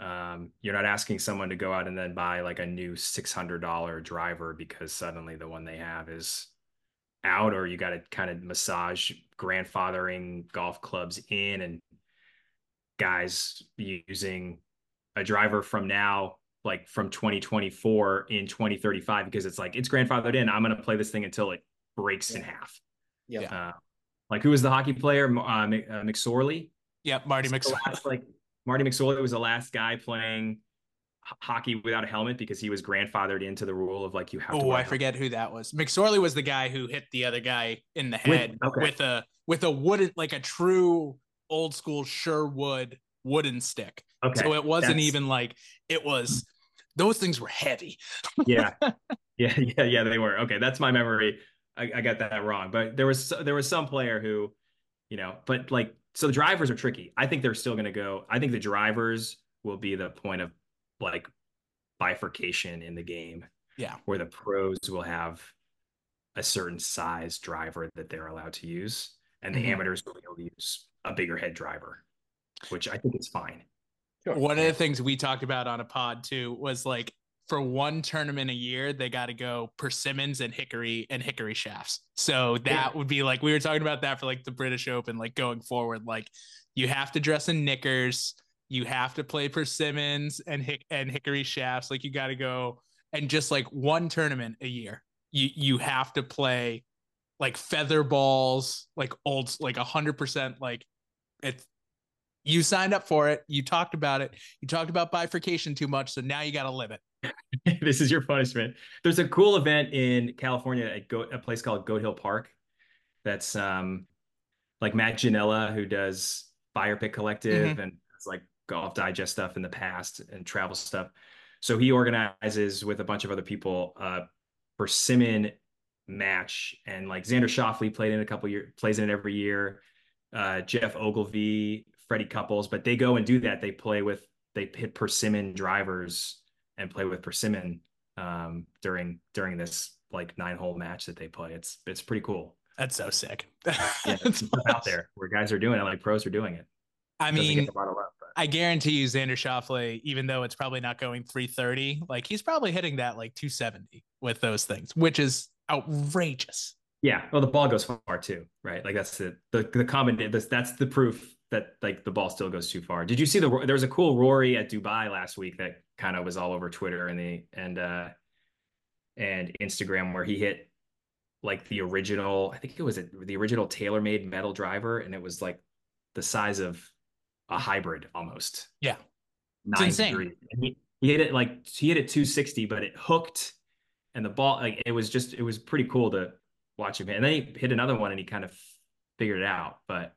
Um, you're not asking someone to go out and then buy like a new six hundred dollar driver because suddenly the one they have is out, or you got to kind of massage grandfathering golf clubs in and guys using a driver from now like from 2024 in 2035 because it's like it's grandfathered in. I'm going to play this thing until it breaks in half. Yeah. Uh, like who was the hockey player? Uh, uh, McSorley. Yeah, Marty McSorley. like Marty McSorley was the last guy playing hockey without a helmet because he was grandfathered into the rule of like you have. To Oh, I forget who that was. McSorley was the guy who hit the other guy in the head with, okay. with a with a wooden like a true old school Sherwood wooden stick. Okay. So it wasn't That's... even like it was those things were heavy. yeah. Yeah, yeah, yeah, they were. Okay, that's my memory. I, I got that wrong. But there was there was some player who, you know, but like so the drivers are tricky. I think they're still gonna go. I think the drivers will be the point of like bifurcation in the game. Yeah. Where the pros will have a certain size driver that they're allowed to use. And the mm-hmm. amateurs will be able to use a bigger head driver, which I think is fine. Sure. One of the things we talked about on a pod too was like for one tournament a year, they got to go persimmons and hickory and hickory shafts. So that yeah. would be like we were talking about that for like the British Open, like going forward, like you have to dress in knickers, you have to play persimmons and hick and hickory shafts. Like you got to go and just like one tournament a year, you you have to play like feather balls, like old, like a hundred percent, like it's you signed up for it. You talked about it. You talked about bifurcation too much. So now you got to live it. this is your punishment. There's a cool event in California at Go- a place called Goat Hill Park. That's um, like Matt Ginella, who does Fire Pit Collective mm-hmm. and it's like golf digest stuff in the past and travel stuff. So he organizes with a bunch of other people uh, persimmon match, and like Xander Schauffele played in a couple years, plays in it every year. Uh, Geoff Ogilvy Freddie Couples, but they go and do that. They play with they hit persimmon drivers and play with persimmon um, during during this like nine hole match that they play. It's it's pretty cool. That's so sick. yeah, it's out there where guys are doing it, like pros are doing it. I mean, love, I guarantee you, Xander Schauffele, even though it's probably not going 330, like he's probably hitting that like 270 with those things, which is outrageous. Yeah, well, the ball goes far too, right? Like that's the the the common. That's the proof that like the ball still goes too far. Did you see the there was a cool Rory at Dubai last week that kind of was all over Twitter and the and uh and Instagram where he hit like the original I think it was a, the original TaylorMade metal driver and it was like the size of a hybrid almost. Yeah. It's insane. He, he hit it like he hit it 260 but it hooked and the ball like it was just it was pretty cool to watch him hit. And then he hit another one and he kind of figured it out but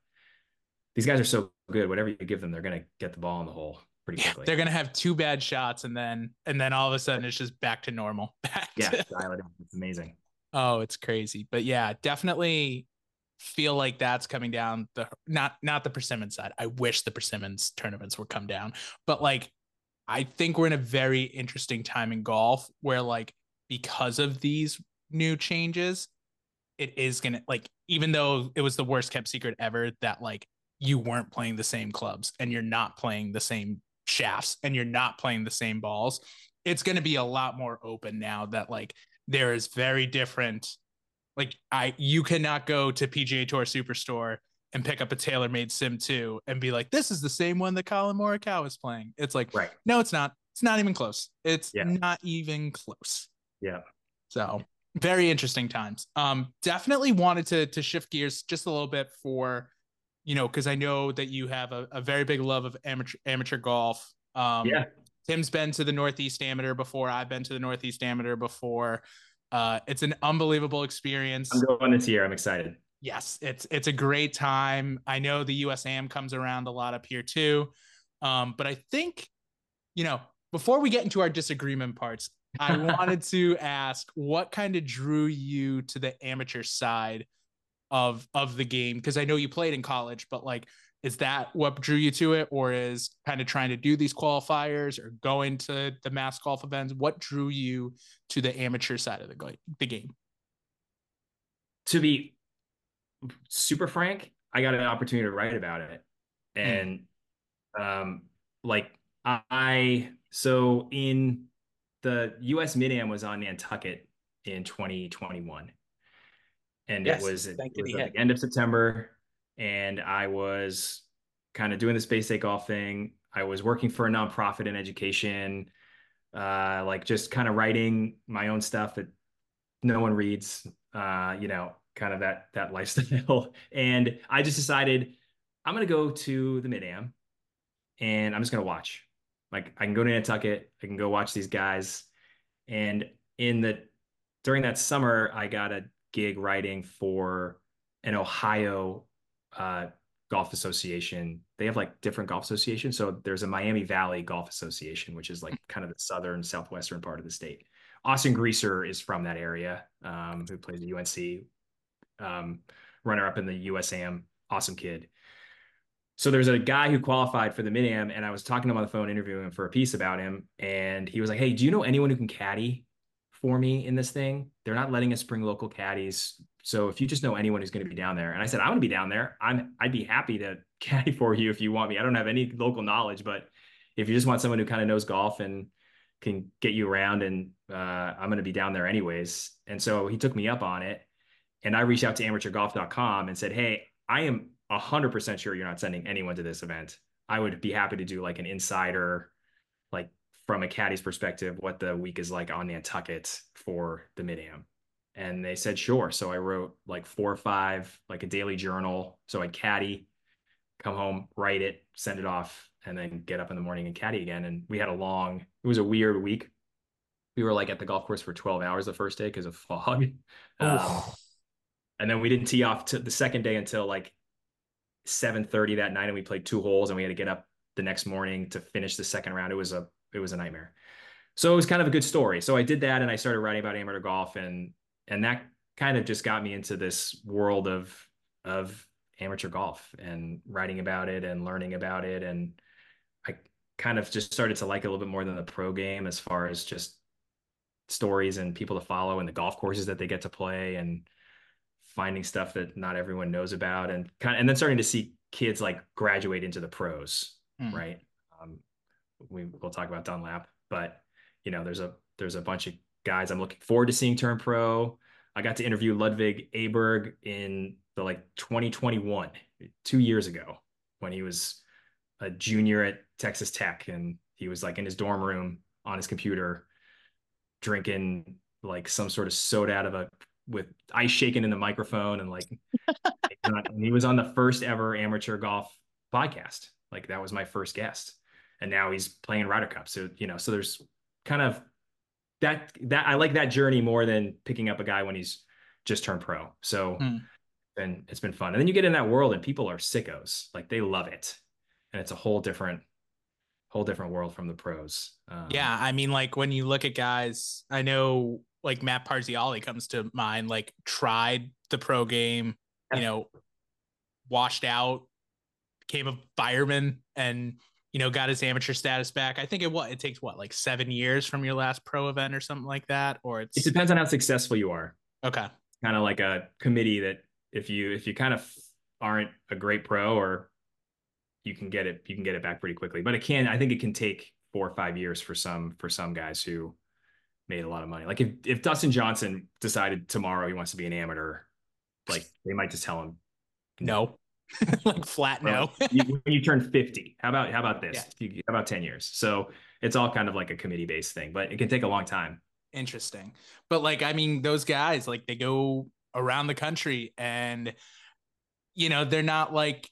these guys are so good. Whatever you give them, they're gonna get the ball in the hole pretty quickly. Yeah, they're gonna have two bad shots, and then and then all of a sudden it's just back to normal. Back yeah, in. It's amazing. Oh, it's crazy. But yeah, definitely feel like that's coming down the not not the persimmon side. I wish the persimmons tournaments would come down, but like I think we're in a very interesting time in golf where like because of these new changes, it is gonna like even though it was the worst kept secret ever that like you weren't playing the same clubs and you're not playing the same shafts and you're not playing the same balls it's going to be a lot more open now that like there is very different like i you cannot go to pga tour superstore and pick up a TaylorMade sim 2 and be like this is the same one that collin morikawa is playing. It's like right. no it's not. It's not even close. It's yeah. not even close. Yeah. So very interesting times. Um definitely wanted to to shift gears just a little bit for you know, because I know that you have a, a, very big love of amateur amateur golf. Um, yeah. Tim's been to the Northeast Amateur before. I've been to the Northeast Amateur before. Uh, it's an unbelievable experience. I'm going this year. I'm excited. Yes, it's it's a great time. I know the USAM comes around a lot up here too, um, but I think, you know, before we get into our disagreement parts, I wanted to ask what kind of drew you to the amateur side of of the game because I know you played in college, but like is that what drew you to it or is kind of trying to do these qualifiers or going to the mass golf events what drew you to the amateur side of the, the game to be super frank i got an opportunity to write about it hmm. and mm. um like i so in the us mid am was on nantucket in 2021 and yes, it was, it was at the end of September, and I was kind of doing the space golf thing. I was working for a nonprofit in education. uh, like just kind of writing my own stuff that no one reads, uh, you know, kind of that that lifestyle. and I just decided I'm gonna go to the mid am and I'm just gonna watch. Like I can go to Nantucket, I can go watch these guys. And in the during that summer, I got a gig writing for an Ohio uh, golf association. They have like different golf associations. So there's a Miami Valley Golf Association, which is like kind of the southern southwestern part of the state. Austin Greaser is from that area, um, who plays the UNC, um, runner up in the USAM. Awesome kid. So there's a guy who qualified for the mid am, and I was talking to him on the phone, interviewing him for a piece about him, and he was like, "Hey, do you know anyone who can caddy for me in this thing? They're not letting us bring local caddies. So if you just know anyone who's going to be down there, and I said, I'm going to be down there. I'm I'd be happy to caddy for you if you want me. I don't have any local knowledge, but if you just want someone who kind of knows golf and can get you around, and uh, I'm going to be down there anyways. And so he took me up on it, and I reached out to amateurgolf.com and said, Hey, I am 100% sure you're not sending anyone to this event. I would be happy to do like an insider, like from a caddy's perspective, what the week is like on Nantucket for the mid am. And they said, sure. So I wrote like four or five, like a daily journal. So I'd caddy, come home, write it, send it off, and then get up in the morning and caddy again. And we had a long, it was a weird week. We were like at the golf course for 12 hours the first day because of fog. Um, and then we didn't tee off to the second day until like 7:30 that night and we played two holes and we had to get up the next morning to finish the second round. It was a it was a nightmare. So it was kind of a good story. So I did that and I started writing about amateur golf and and that kind of just got me into this world of of amateur golf and writing about it and learning about it and I kind of just started to like it a little bit more than the pro game as far as just stories and people to follow and the golf courses that they get to play and finding stuff that not everyone knows about and kind of, and then starting to see kids like graduate into the pros, mm. right? We will talk about Dunlap, but you know, there's a there's a bunch of guys I'm looking forward to seeing turn pro. I got to interview Ludwig Aberg in the like 2021, two years ago, when he was a junior at Texas Tech, and he was like in his dorm room on his computer, drinking like some sort of soda out of a with ice shaking in the microphone and like and he was on the first ever amateur golf podcast. Like that was my first guest. And now he's playing Ryder Cup. So, you know, so there's kind of that that I like that journey more than picking up a guy when he's just turned pro. So mm. and it's been fun. And then you get in that world and people are sickos. Like they love it. And it's a whole different whole different world from the pros. Um, yeah, I mean, like when you look at guys, I know like Matt Parziale comes to mind, like tried the pro game, you know, washed out, became a fireman and you know, got his amateur status back. I think it what it takes what like seven years from your last pro event or something like that, or it's it depends on how successful you are. Okay, kind of like a committee that if you if you kind of aren't a great pro or you can get it you can get it back pretty quickly, but it can I think it can take four or five years for some for some guys who made a lot of money. Like if if Dustin Johnson decided tomorrow he wants to be an amateur, like they might just tell him no, like flat no. you, when you turn fifty, how about how about this? Yeah. how about ten years? So it's all kind of like a committee based thing, but it can take a long time. Interesting, but like I mean, those guys like they go around the country and you know they're not like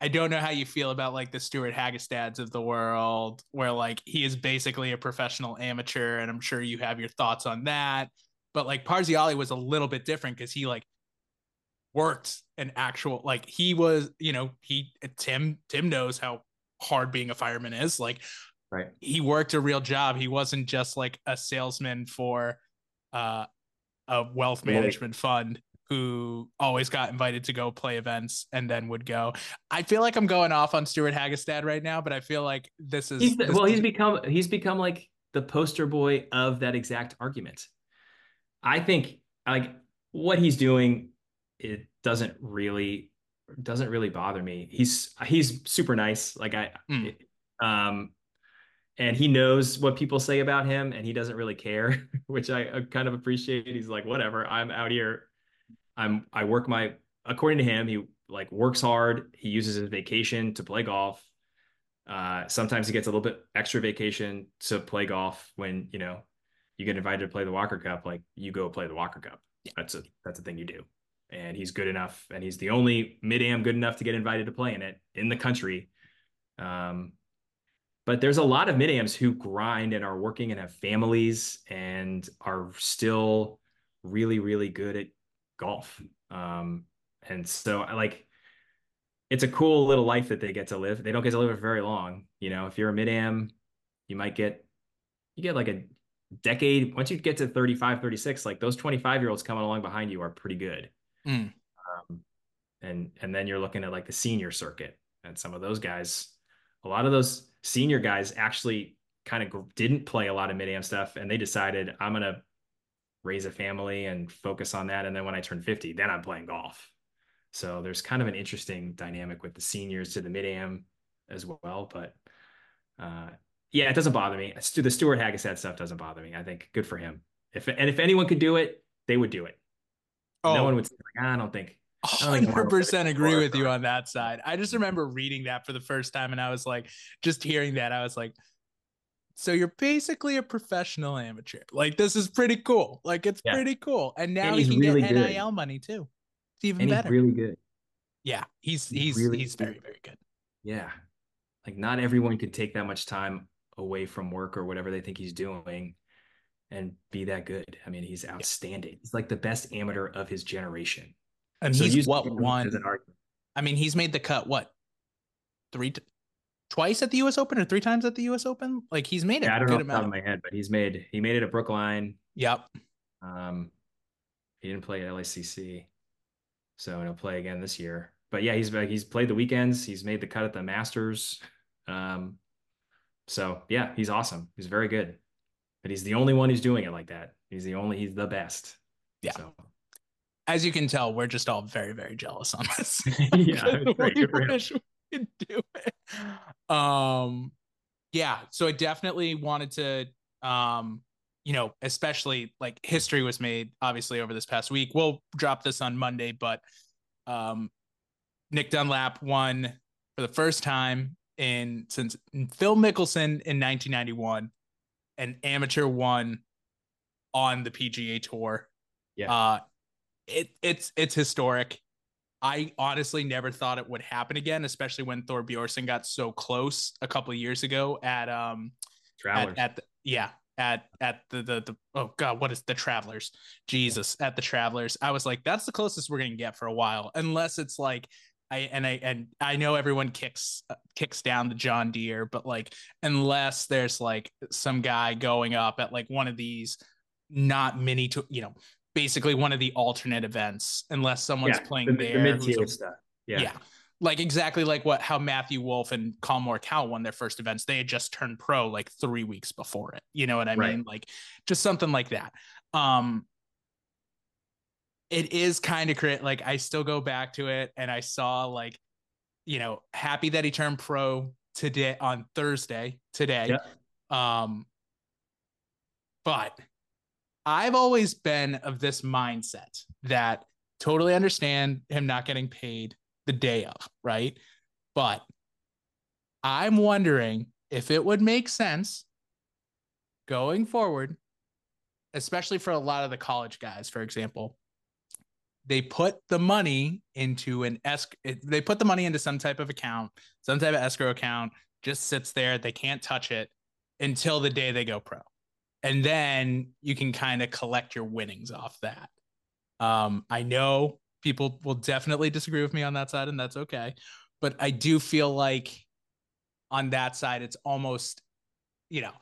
I don't know how you feel about like the Stuart Hagestads of the world, where like he is basically a professional amateur, and I'm sure you have your thoughts on that. But like Parziale was a little bit different because he like worked an actual like he was, you know, he Tim Tim knows how hard being a fireman is. Like right. he worked a real job. He wasn't just like a salesman for uh a wealth management fund who always got invited to go play events and then would go. I feel like I'm going off on Stuart Hagestad right now, but I feel like this is he's this well, he's become he's become like the poster boy of that exact argument. I think like what he's doing it doesn't really doesn't really bother me. He's he's super nice. Like I mm. um and he knows what people say about him and he doesn't really care, which I, I kind of appreciate. He's like, whatever, I'm out here I'm I work my according to him, he like works hard. He uses his vacation to play golf. Uh, sometimes he gets a little bit extra vacation to play golf when you know you get invited to play the Walker Cup. Like you go play the Walker Cup. That's a that's a thing you do. And he's good enough, and he's the only mid am good enough to get invited to play in it in the country. Um, but there's a lot of mid ams who grind and are working and have families and are still really really good at golf. Um, and so like it's a cool little life that they get to live. They don't get to live it very long. You know, if you're a mid am, you might get you get like a decade once you get to 35 36 like those 25 year olds coming along behind you are pretty good Mm. um, and and then you're looking at like the senior circuit and some of those guys a lot of those senior guys actually kind of didn't play a lot of mid am stuff and they decided i'm going to raise a family and focus on that and then when i turn 50 then i'm playing golf so there's kind of an interesting dynamic with the seniors to the mid am as well but uh, yeah, it doesn't bother me. The Stuart Hagestad stuff doesn't bother me. I think good for him. If and if anyone could do it, they would do it. Oh, No one would say like, "Ah, I don't think. I hundred percent agree would with you on that side. I just remember reading that for the first time, and I was like, just hearing that, I was like, so you're basically a professional amateur. Like this is pretty cool. Like it's Yeah. pretty cool. And now And he can really get good. NIL money too. It's even And he's better. really good. yeah, he's he's he's really he's very very good. Yeah. Like not everyone could take that much time away from work or whatever they think he's doing and be that good. I mean, he's outstanding. He's like the best amateur of his generation. And So he's what one? as an argument. I mean, he's made the cut. What three, t- twice at the U.S. Open or three times at the U.S. Open? Like he's made it. Yeah, I don't know off the top amount. of my head, but he's made he made it at Brookline. Yep. Um, he didn't play at LACC, so he'll play again this year. But yeah, he's he's played the weekends. He's made the cut at the Masters. Um, so yeah, he's awesome. He's very good. But he's the only one who's doing it like that. He's the only. He's the best. Yeah. So As you can tell, we're just all very very jealous on this. Yeah, we Good for him. wish we could do it. Um, yeah. So I definitely wanted to, um, you know, especially like history was made obviously over this past week. We'll drop this on Monday, but um, Nick Dunlap won for the first time in since Phil Mickelson in 1991, an amateur one on the PGA Tour. Yeah. Uh, it it's it's historic. I honestly never thought it would happen again, especially when Thorbjornsen got so close a couple of years ago at um Travelers. at, at the, yeah at at the, the the oh god what is the travelers jesus at the travelers i was like that's the closest we're gonna get for a while unless it's like i and i and i know everyone kicks uh, kicks down the john deere but like unless there's like some guy going up at like one of these not mini to you know basically one of the alternate events unless someone's playing the, there the who's mid-tier a- stuff. yeah. Yeah. Like exactly like what how Matthew Wolff and Collin Morikawa won their first events. They had just turned pro like three weeks before it. You know what I Right. mean? Like just something like that. Um it is kind of crit like I still go back to it and I saw like, you know, happy that he turned pro today on Thursday today. Yeah. Um but I've always been of this mindset that totally understand him not getting paid the day of, right? But I'm wondering if it would make sense going forward, especially for a lot of the college guys, for example. They put the money into an esc. They put the money into some type of account, some type of escrow account, just sits there. They can't touch it until the day they go pro, and then you can kind of collect your winnings off that. Um, I know people will definitely disagree with me on that side, and that's okay. But I do feel like on that side, it's almost, you know,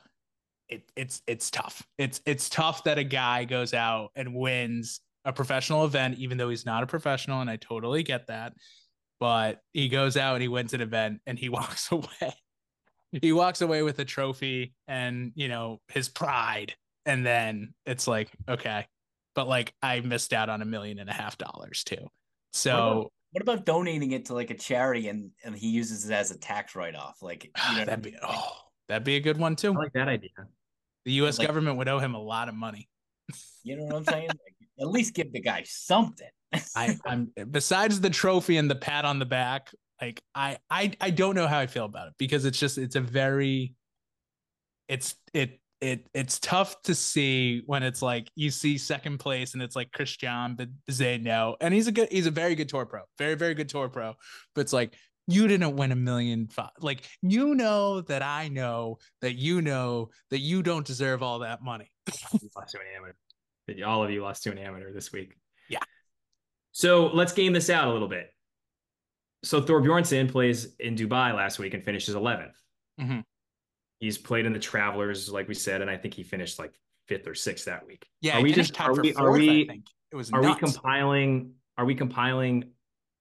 it, it's it's tough. It's it's tough that a guy goes out and wins a professional event, even though he's not a professional, and I totally get that. But he goes out and he wins an event and he walks away. he walks away with a trophy and you know his pride, and then it's like okay, but like I missed out on a million and a half dollars too. So What about donating it to like a charity and and he uses it as a tax write off? Like you know, that'd be oh, that'd be a good one too. I like that idea. The U.S. Like- government would owe him a lot of money. you know what I'm saying? Like, at least give the guy something. I, I'm besides the trophy and the pat on the back. Like I I I don't know how I feel about it because it's just it's a very it's it it it's tough to see when it's like you see second place and it's like Christian no, and he's a good he's a very good tour pro, very very good tour pro, but it's like you didn't win a million five. Like you know that I know that you know that you don't deserve all that money. you lost to an amateur. All of you lost to an amateur this week. Yeah. So let's game this out a little bit. So Thorbjornsen plays in Dubai last week and finishes 11th. Mm-hmm. He's played in the Travelers, like we said, and I think he finished like fifth or sixth that week. Yeah, are we just are we, fourth, are we it was are nuts. we compiling are we compiling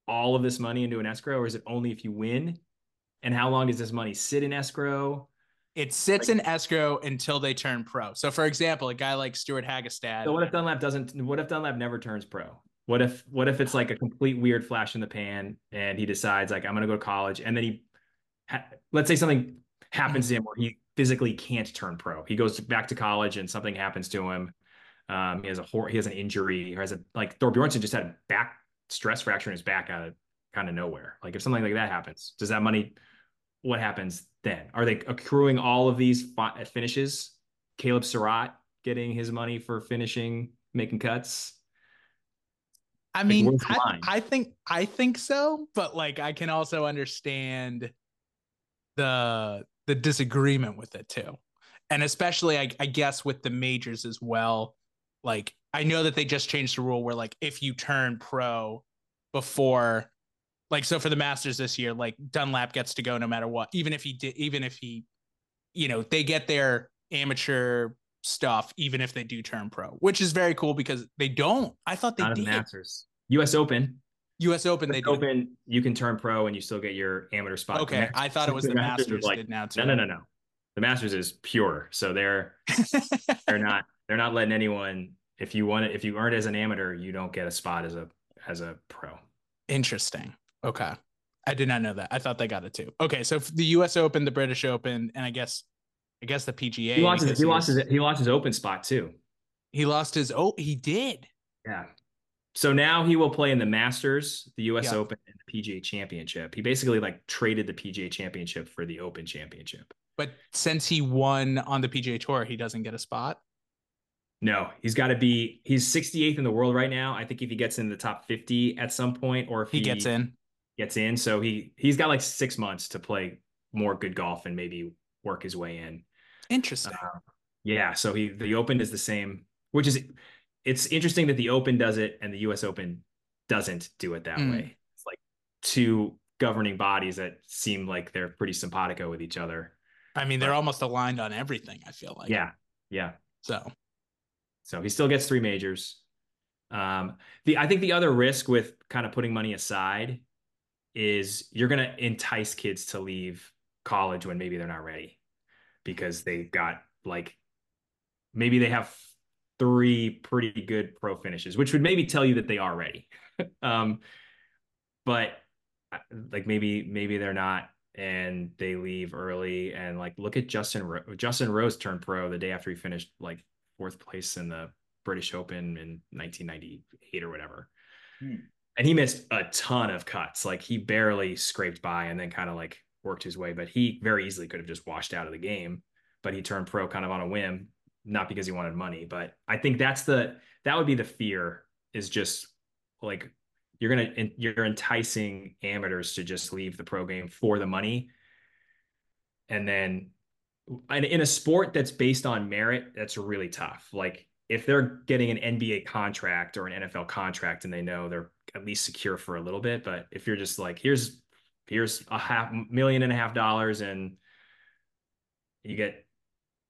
all of this money into an escrow, or is it only if you win? And how long does this money sit in escrow? It sits like, in escrow until they turn pro. So, for example, a guy like Stuart Hagestad. So, what if Dunlap doesn't? What if Dunlap never turns pro? What if what if it's like a complete weird flash in the pan, and he decides like I'm going to go to college, and then he, ha- let's say something happens to him where he physically can't turn pro. He goes back to college, and something happens to him. Um, he has a he has an injury, or has a like Thorbjornsen just had a back stress fracture in his back out of kind of nowhere. Like if something like that happens, does that money? What happens then? Are they accruing all of these uh, finishes? Caleb Surratt getting his money for finishing, making cuts. I mean, like, I, I think I think so, but like I can also understand the the disagreement with it too, and especially I, I guess with the majors as well. Like I know that they just changed the rule where like if you turn pro before like so for the Masters this year, like Dunlap gets to go no matter what, even if he did even if he you know, they get their amateur stuff even if they do turn pro, which is very cool because they don't. I thought they Not did. Masters. US Open. US Open, US they Open, do. you can turn pro and you still get your amateur spot. Okay, I thought it was the, the Masters, Masters like, did now too. No, no, no, no. The Masters is pure, so they're they're not they're not letting anyone if you want it, if you earn it as an amateur, you don't get a spot as a as a pro. Interesting. Okay. I did not know that. I thought they got it too. Okay, so the U.S. Open, the British Open, and I guess, I guess the PGA. He lost his, he, lost his he lost his open spot too. He lost his oh he did. Yeah. So now he will play in the Masters, the U.S. Yeah. Open, and the PGA Championship. He basically like traded the PGA Championship for the Open Championship. But since he won on the PGA Tour, he doesn't get a spot. No, he's got to be. He's 68th in the world right now. I think if he gets in the top 50 at some point, or if he, he gets in, gets in. So he he's got like six months to play more good golf and maybe work his way in. Interesting. Uh, yeah. So he the Open is the same, which is it's interesting that the Open does it and the U.S. Open doesn't do it that mm. way. It's like two governing bodies that seem like they're pretty simpatico with each other. I mean, they're but, almost aligned on everything. I feel like. Yeah. Yeah. So so he still gets three majors. Um, the I think the other risk with kind of putting money aside is you're going to entice kids to leave college when maybe they're not ready because they've got like maybe they have three pretty good pro finishes, which would maybe tell you that they are ready. um, but uh, like maybe maybe they're not and they leave early and like look at Justin Justin Rose turned pro the day after he finished like fourth place in the British Open in 1998 or whatever. Hmm. And he missed a ton of cuts. Like he barely scraped by and then kind of like worked his way, but he very easily could have just washed out of the game. But he turned pro kind of on a whim, not because he wanted money. But I think that's the that would be the fear is just like you're gonna you're enticing amateurs to just leave the pro game for the money and then in a sport that's based on merit, that's really tough. Like if they're getting an NBA contract or an NFL contract and they know they're at least secure for a little bit, but if you're just like, here's here's a half million and a half dollars and you get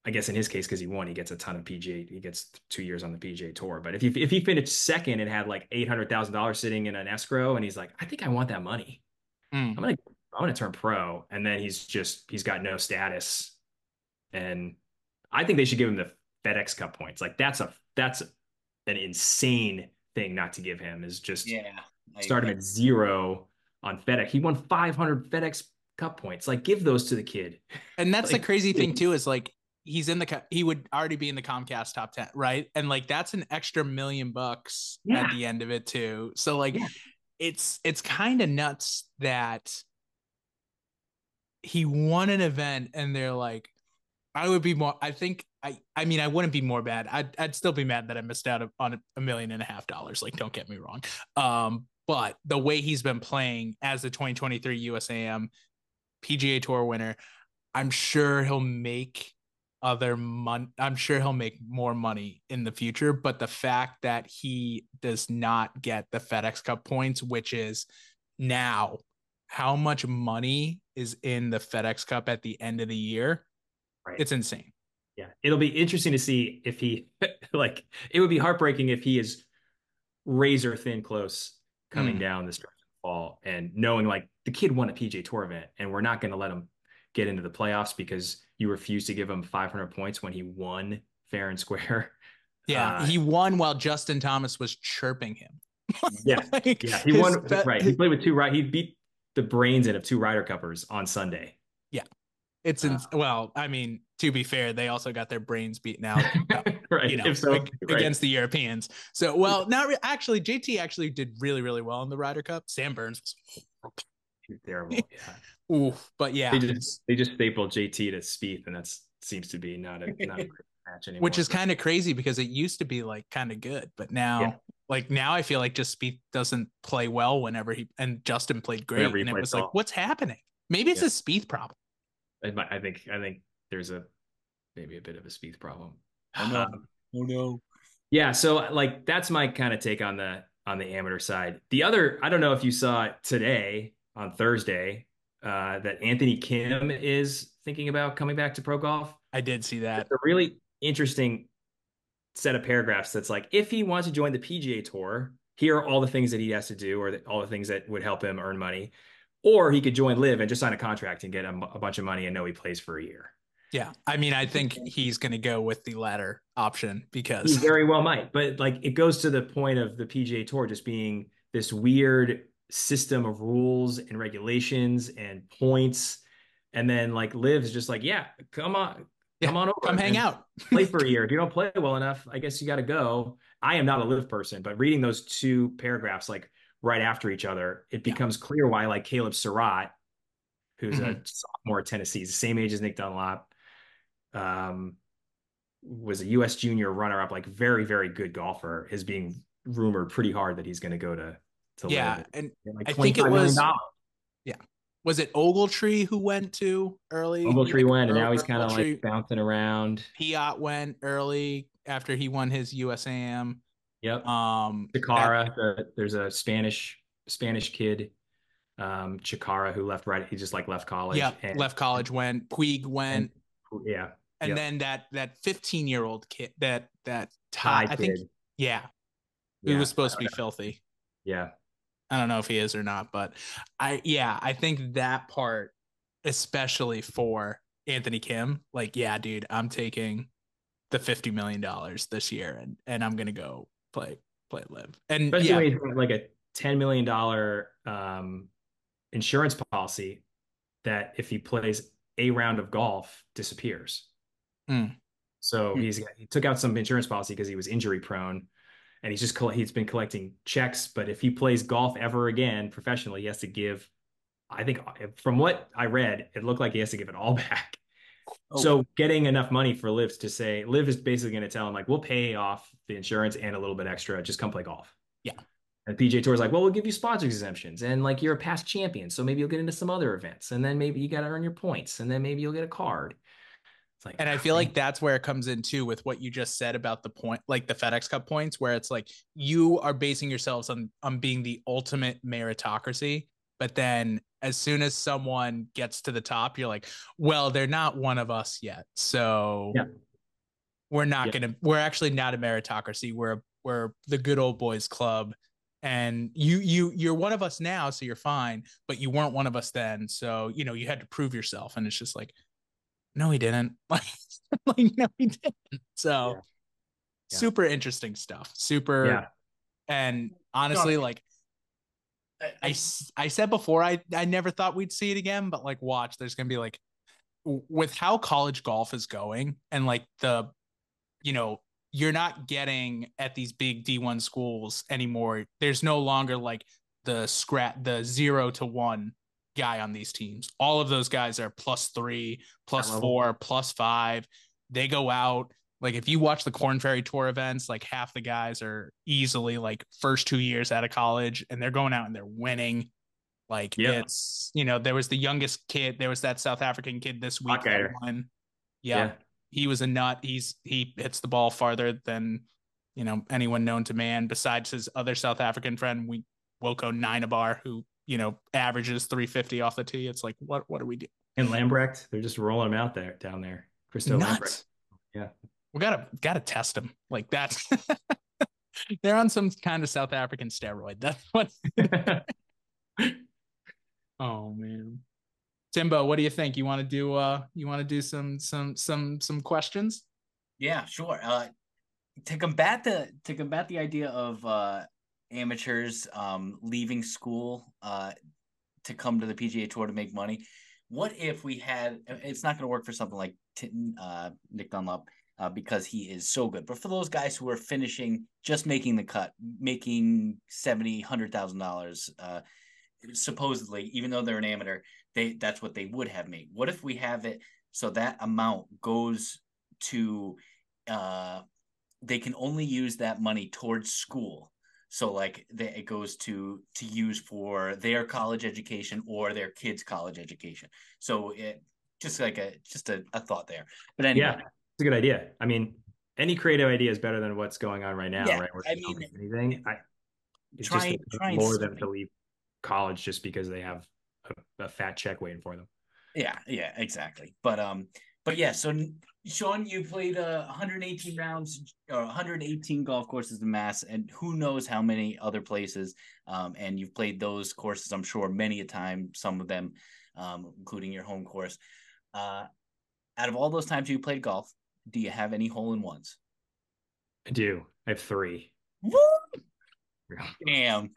I guess in his case, because he won, he gets a ton of PGA. He gets two years on the PGA tour. But if he if he finished second and had like eight hundred thousand dollars sitting in an escrow, and he's like, I think I want that money. Mm. I'm gonna I'm gonna turn pro, and then he's just he's got no status and I think they should give him the FedEx Cup points. Like that's a that's an insane thing not to give him. Is just yeah start him at zero on FedEx. He won 500 FedEx Cup points. Like give those to the kid. And that's like, the crazy thing too is like he's in the he would already be in the Comcast top 10, right? And like that's an extra million bucks yeah. at the end of it too. So like yeah. it's it's kind of nuts that he won an event and they're like, I would be more. I think I. I mean, I wouldn't be more bad. I'd. I'd still be mad that I missed out on a million and a half dollars. Like, don't get me wrong. Um, but the way he's been playing as the 2023 USAM PGA Tour winner, I'm sure he'll make other money. I'm sure he'll make more money in the future. But the fact that he does not get the FedEx Cup points, which is now how much money is in the FedEx Cup at the end of the year, Right. it's insane. Yeah, it'll be interesting to see if he like. It would be heartbreaking if he is razor thin close coming Mm. down the stretch of the fall and knowing like the kid won a PGA Tour event and we're not going to let him get into the playoffs because you refused to give him 500 points when he won fair and square. Yeah, Uh, he won while Justin Thomas was chirping him. Yeah, Like, Yeah, he won. right, he played with two right. He beat the brains in of two Ryder Cuppers on Sunday. It's Uh, in, well, I mean, to be fair, they also got their brains beaten out, right. you know, if so, right. against the Europeans. So, well, not re- actually. JT actually did really, really well in the Ryder Cup. Sam Burns was terrible. Yeah. oof, but yeah, They just they just stapled JT to Spieth, and that seems to be not a not a great match anymore. which is kind of crazy because it used to be like kind of good, but now, Yeah. like now, I feel like just Spieth doesn't play well whenever he and Justin played great, and it was like, what's happening? Maybe it's Yeah. a Spieth problem. I think I think there's a maybe a bit of a Spieth problem. Oh, no. Um, Oh no. Yeah, so like that's my kind of take on the on the amateur side. The other, I don't know if you saw it today on Thursday, uh, that Anthony Kim is thinking about coming back to pro golf. I did see that. It's a really interesting set of paragraphs that's like if he wants to join the PGA tour, here are all the things that he has to do or the, all the things that would help him earn money. Or he could join LIV and just sign a contract and get a, a bunch of money and know he plays for a year. Yeah, I mean, I think he's going to go with the latter option because He very well might, but like it goes to the point of the PGA Tour just being this weird system of rules and regulations and points, and then like LIV's just like, yeah, come on, Yeah, come on over, come hang out. play for a year. If you don't play well enough, I guess you got to go. I am not a LIV person, but reading those two paragraphs like right after each other, it Yeah. becomes clear why like Caleb Surratt, who's a Mhm. sophomore at Tennessee, the same age as Nick Dunlap, um, was a U.S. junior runner-up, like very very good golfer, is being rumored pretty hard that he's going to go to to Yeah, and at, like I think it was- yeah. was it Ogletree who went to early? Ogletree went, and now he's kind of like bouncing around. Piot went early after he won his USAM. Yep. Um, the, there's a Spanish Spanish kid, um, Chacarra, who left right. He just like left college. yeah, and- left college went. Puig went, Yeah, and yep. then that that 15 year old kid that that Ty, Ty I think kid. yeah, he Yeah, was supposed to be filthy. Yeah, I don't know if he is or not, but I yeah, I think that part, especially for Anthony Kim, like yeah, dude, I'm taking the fifty million dollars this year, and and I'm gonna go play play LIV, and especially yeah, when he's got like a ten million dollar um, insurance policy that if he plays a round of golf disappears. Mm. So Mm. he's he took out some insurance policy because he was injury prone, and he's just he's been collecting checks. But if he plays golf ever again professionally, he has to give. I think from what I read, it looked like he has to give it all back. Oh. So getting enough money for Liv to say Liv is basically going to tell him like we'll pay off the insurance and a little bit extra, just come play golf. Yeah. And PGA Tour's like, well, we'll give you sponsor exemptions and like you're a past champion, so maybe you'll get into some other events, and then maybe you got to earn your points, and then maybe you'll get a card. It's like, And I ah, feel like that's where it comes in too with what you just said about the point, like the FedEx Cup points, where it's like you are basing yourselves on on being the ultimate meritocracy, but then as soon as someone gets to the top, you're like, well, they're not one of us yet, so Yeah. we're not Yeah. gonna. We're actually not a meritocracy. We're we're the good old boys club, and you you you're one of us now, so you're fine, but you weren't one of us then, so you know you had to prove yourself, and it's just like no he didn't like no he didn't so Yeah. Super interesting stuff super and honestly like I, I said before I I never thought we'd see it again but like watch there's gonna be like with how college golf is going and like the you know you're not getting at these big D1 schools anymore there's no longer like the scrap the 0 to 1 guy on these teams. All of those guys are plus three, four, plus five. They go out. Like if you watch the Corn Ferry Tour events, like half the guys are easily like first two years out of college and they're going out and they're winning. Like Yeah. it's you know, there was the youngest kid, there was that South African kid this week. that won. Yeah, he was a nut. He's he hits the ball farther than you know anyone known to man besides his other South African friend, we Wilco Nienaber, who you know averages 350 off the tee. It's like what what are we doing? And Lambrecht, they're just rolling them out there down there. Christo Lambrecht. Yeah. We gotta gotta test them Like that's they're on some kind of South African steroid. That's what. Oh man, Timbo, what do you think? You want to do? Uh, you want to do some some some some questions? Yeah, sure. Uh, to combat the to combat the idea of uh, amateurs um, leaving school uh, to come to the PGA Tour to make money, what if we had? It's not going to work for something like Tin, uh, Nick Dunlap uh, because he is so good. But for those guys who are finishing, just making the cut, making seventy, hundred thousand dollars, uh, supposedly, even though they're an amateur, they that's what they would have made. What if we have it so that amount goes to uh they can only use that money towards school so like the, it goes to to use for their college education or their kids college education so it just like a just a, a thought there but anyway yeah, a good idea. I mean, any creative idea is better than what's going on right now, Yeah, right? Where I mean, anything. I, it's try- just try lure them to leave college just because they have a, a fat check waiting for them. Yeah, yeah, exactly. But um, but yeah. So Sean, you played uh 118 rounds or 118 golf courses in Mass, and who knows how many other places. Um, and you've played those courses, I'm sure, many a time. Some of them, um, including your home course. Uh, out of all those times you played golf, do you have any hole in ones? I do. I have three. Woo! Damn,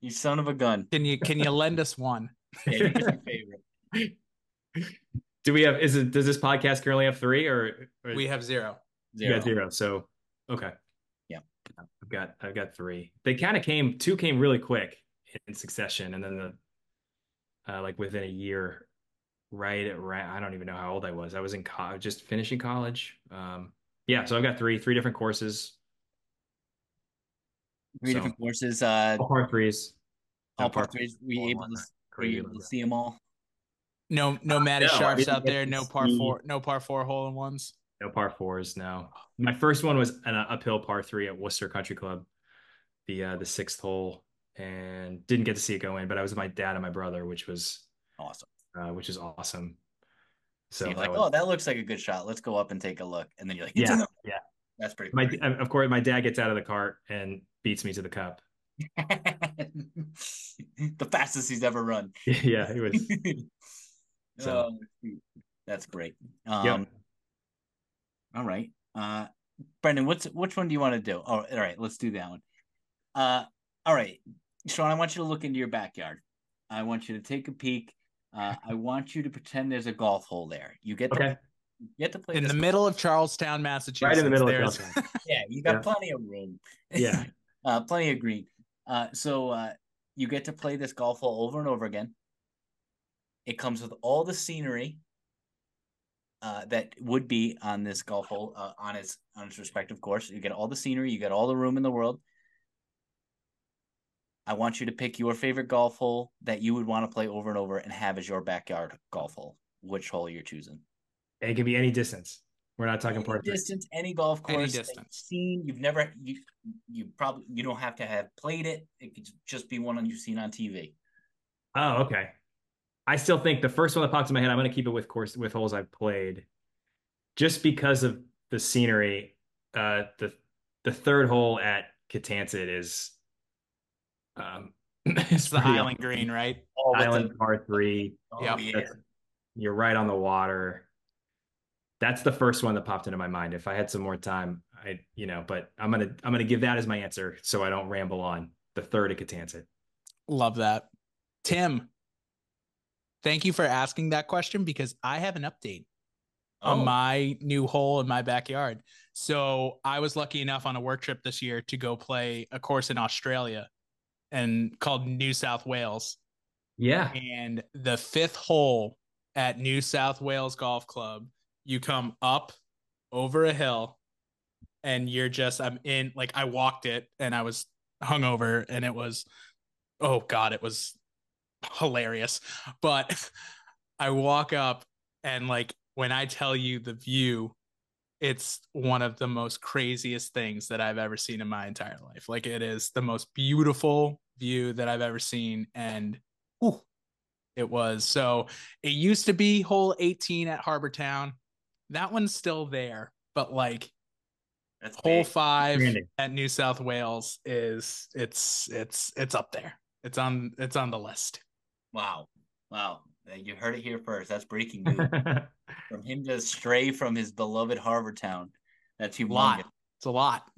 you son of a gun. Can you can you lend us one? Yeah, you get your favorite. Do we have? Is it? Does this podcast currently have three or? or We have zero. You got zero. So okay. Yeah. I've got I've got three. They kind of came two came really quick in succession, and then the uh, like within a year, right at right. I don't even know how old I was. I was in college, just finishing college. Um, yeah. So I've got three three different courses. Three So- different courses. Uh, All par threes. all No par par threes. We four, able to, were you able to see them all? No no Matty no, Sharps didn't out there. No par see- four. No par four hole in ones. No par fours. No. My first one was an uphill par three at Worcester Country Club, the uh, the sixth hole, and didn't get to see it go in. But I was with my dad and my brother, which was Awesome. Uh, which is awesome. So So you're like, was- oh, that looks like a good shot. Let's go up and take a look. And then you're like, yeah, yeah. that's pretty My of course, my dad gets out of the cart and beats me to the cup. the fastest he's ever run. yeah, it was. So- Oh, that's great. Um, Yep. All right. Uh, Brendan, what's which one do you want to do? Oh, all right. Let's do that one. Uh, all right, Sean. I want you to look into your backyard. I want you to take a peek. Uh, I want you to pretend there's a golf hole there. You get to Okay. you get to play In this the middle of Charlestown, Massachusetts. Right in the middle of Charlestown. Yeah, you got Yeah. plenty of room. Yeah. uh, plenty of green. Uh, so uh, you get to play this golf hole over and over again. It comes with all the scenery uh, that would be on this golf hole uh, on its on its respective course. You get all the scenery. You get all the room in the world. I want you to pick your favorite golf hole that you would want to play over and over and have as your backyard golf hole. Which hole you're choosing? It can be any distance. We're not talking any par three. distance, any golf Any course that you've distance. seen. You've never you you probably you don't have to have played it. It could just be one you've seen on TV. Oh, okay. I still think the first one that popped in my head, I'm going to keep it with course with holes I've played, just because of the scenery. Uh, the the third hole at Kittansett is, um, It's the pretty Island awesome. Green, right? Oh, with Island the- par three. oh, Yep. yeah. You're right on the water. That's the first one that popped into my mind. If I had some more time, I, you know, but I'm gonna I'm gonna give that as my answer so I don't ramble on. The third at Kittansett. Love that. Tim, thank you for asking that question because I have an update Oh, on my new hole in my backyard. So I was lucky enough on a work trip this year to go play a course in Australia and called New South Wales. Yeah. and the fifth hole at New South Wales Golf Club, you come up over a hill and you're just I'm in like I walked it and I was hungover and it was oh god, it was hilarious. But I walk up and like when I tell you the view, it's one of the most craziest things that I've ever seen in my entire life. Like it is the most beautiful view that I've ever seen and whew, it was. So it used to be hole 18 at Harbour Town. That one's still there, but like That's hole big. five Outstanding. at New South Wales is it's it's it's up there. It's on it's on the list. Wow. Wow. You heard it here first. That's breaking news. From him to stray from his beloved Harbour Town. That's A humongous. lot. It's a lot.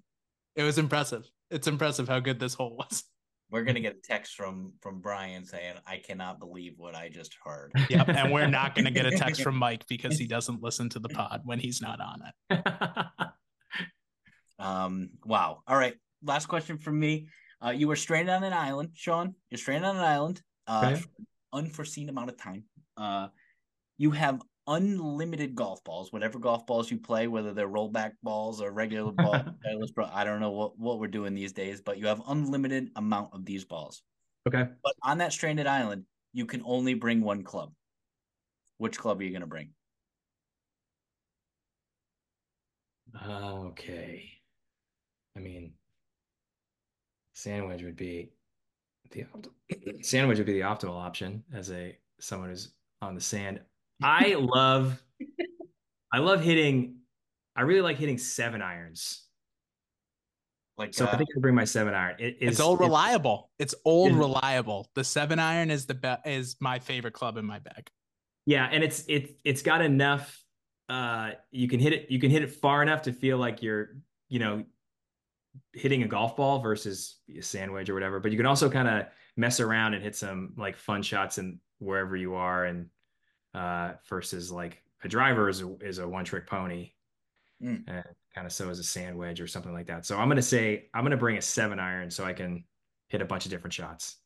It was impressive. It's impressive how good this hole was. We're gonna get a text from from Brian saying, "I cannot believe what I just heard." Yep. And we're not going to get a text from Mike because he doesn't listen to the pod when he's not on it. Um. Wow. All right. Last question from me. Uh, you were stranded on an island, Sean. You're stranded on an island. Uh, Okay. for an unforeseen amount of time. Uh, you have unlimited golf balls, whatever golf balls you play, whether they're rollback balls or regular balls. I don't know what what we're doing these days, but you have unlimited amount of these balls. okay. But on that stranded island, you can only bring one club. Which club are you going to bring? Okay. I mean, sandwich would be the opt- sandwich would be the optimal option as a someone who's on the sand. I love I love hitting I really like hitting seven irons. Like, So uh, I think I bring my seven iron. It is It's old reliable. It's old is- reliable. The seven iron is the best is my favorite club in my bag. Yeah, and it's it's it's got enough uh you can hit it you can hit it far enough to feel like you're, you know, hitting a golf ball versus a sandwich or whatever, but you can also kind of mess around and hit some like fun shots and wherever you are and uh versus like a driver is a, is a one trick pony. Mm. And kind of so is a sandwich or something like that. So I'm going to say I'm going to bring a 7 iron so I can hit a bunch of different shots.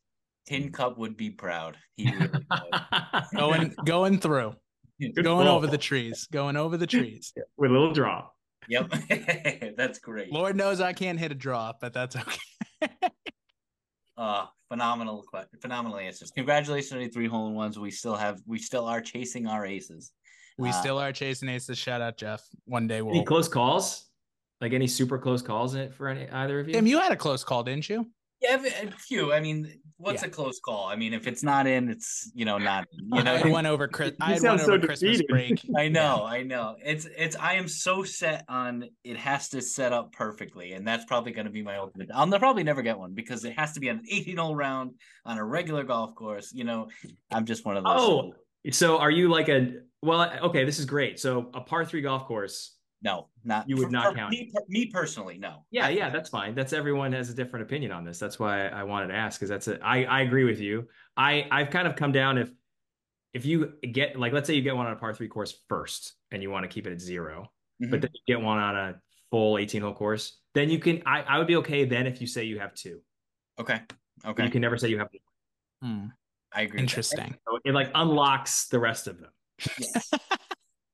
Tin Cup would be proud. He really would. Going going through. Good going call. over the trees. Going over the trees. with a little draw. Yep, that's great. Lord knows I can't hit a draw, but that's okay. Uh, phenomenal, que- phenomenal answers. Congratulations on your three hole in ones. We still have, we still are chasing our aces. We Uh, still are chasing aces. Shout out Jeff. One day we'll. any close calls? Like any super close calls in it for any either of you? Tim, you had a close call, didn't you? Yeah, a few. I mean, what's Yeah. a close call? I mean, if it's not in, it's you know not. You know, I had one over Chris. I had sound so over Christmas defeated. break. I know, I know. It's it's. I am so set on it has to set up perfectly, and that's probably going to be my ultimate. I'll ne- probably never get one because it has to be on an 18 hole round on a regular golf course. You know, I'm just one of those. Oh, so are you like a well? Okay, this is great. So a par three golf course. No, not You would for- not for count me. Me personally, no. Yeah, yeah, that's fine. That's everyone has a different opinion on this. That's why I wanted to ask because that's it. I I agree with you. I I've kind of come down if if you get like let's say you get one on a par three course first and you want to keep it at 0 Mhm. but then you get one on a full 18 hole course, then you can I I would be okay then if you say you have two. Okay, okay, You can never say you have one. Hmm, I agree. interesting. So it like unlocks the rest of them. Yes.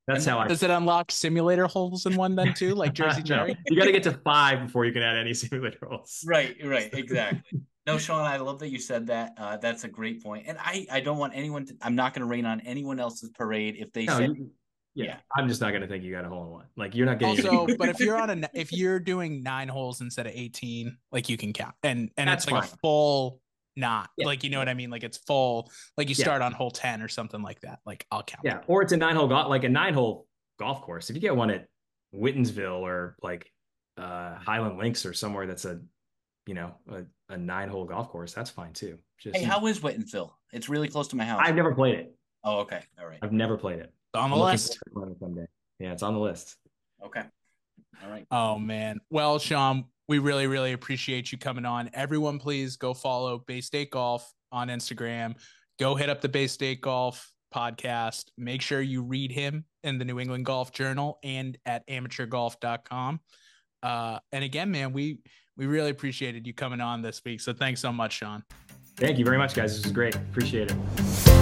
That's how I Does it unlock simulator holes in one then too, like Jersey No, Jerry? you got to get to five before you can add any simulator holes. Right, right, exactly. No, Sean, I love that you said that. Uh, that's a great. And I, I don't want anyone to, I'm not going to rain on anyone else's parade if they No, say, you- yeah, Yeah. I'm just not going to think you got a hole in one. Like you're not getting. Also, but if you're on a if you're doing nine holes instead of 18, like you can count. And and That's it's like fine. a full knot. Yeah. Like you know what I mean? Like it's full, like you Yeah. start on hole 10 or something like that. Like I'll count. yeah, or it's a nine hole golf, like a nine hole golf course. If you get one at Whitinsville or like uh Highland Links or somewhere that's a, you know, a, a nine hole golf course, that's fine too. Just hey, how is Whitinsville? It's really close to my house. I've never played it. oh, okay. All right. I've never played it. It's on the I'm list. forward it someday. Yeah, it's on the list. Okay. All right. Oh man. Well, Sean, we really, really appreciate you coming on. Everyone, please go follow Bay State Golf on Instagram. Go hit up the Bay State Golf podcast. Make sure you read him in the New England Golf Journal and at amateurgolf.com. Uh, and again, man, we we really appreciated you coming on this week. So thanks so much, Sean. Thank you very much, guys. This was great. Appreciate it.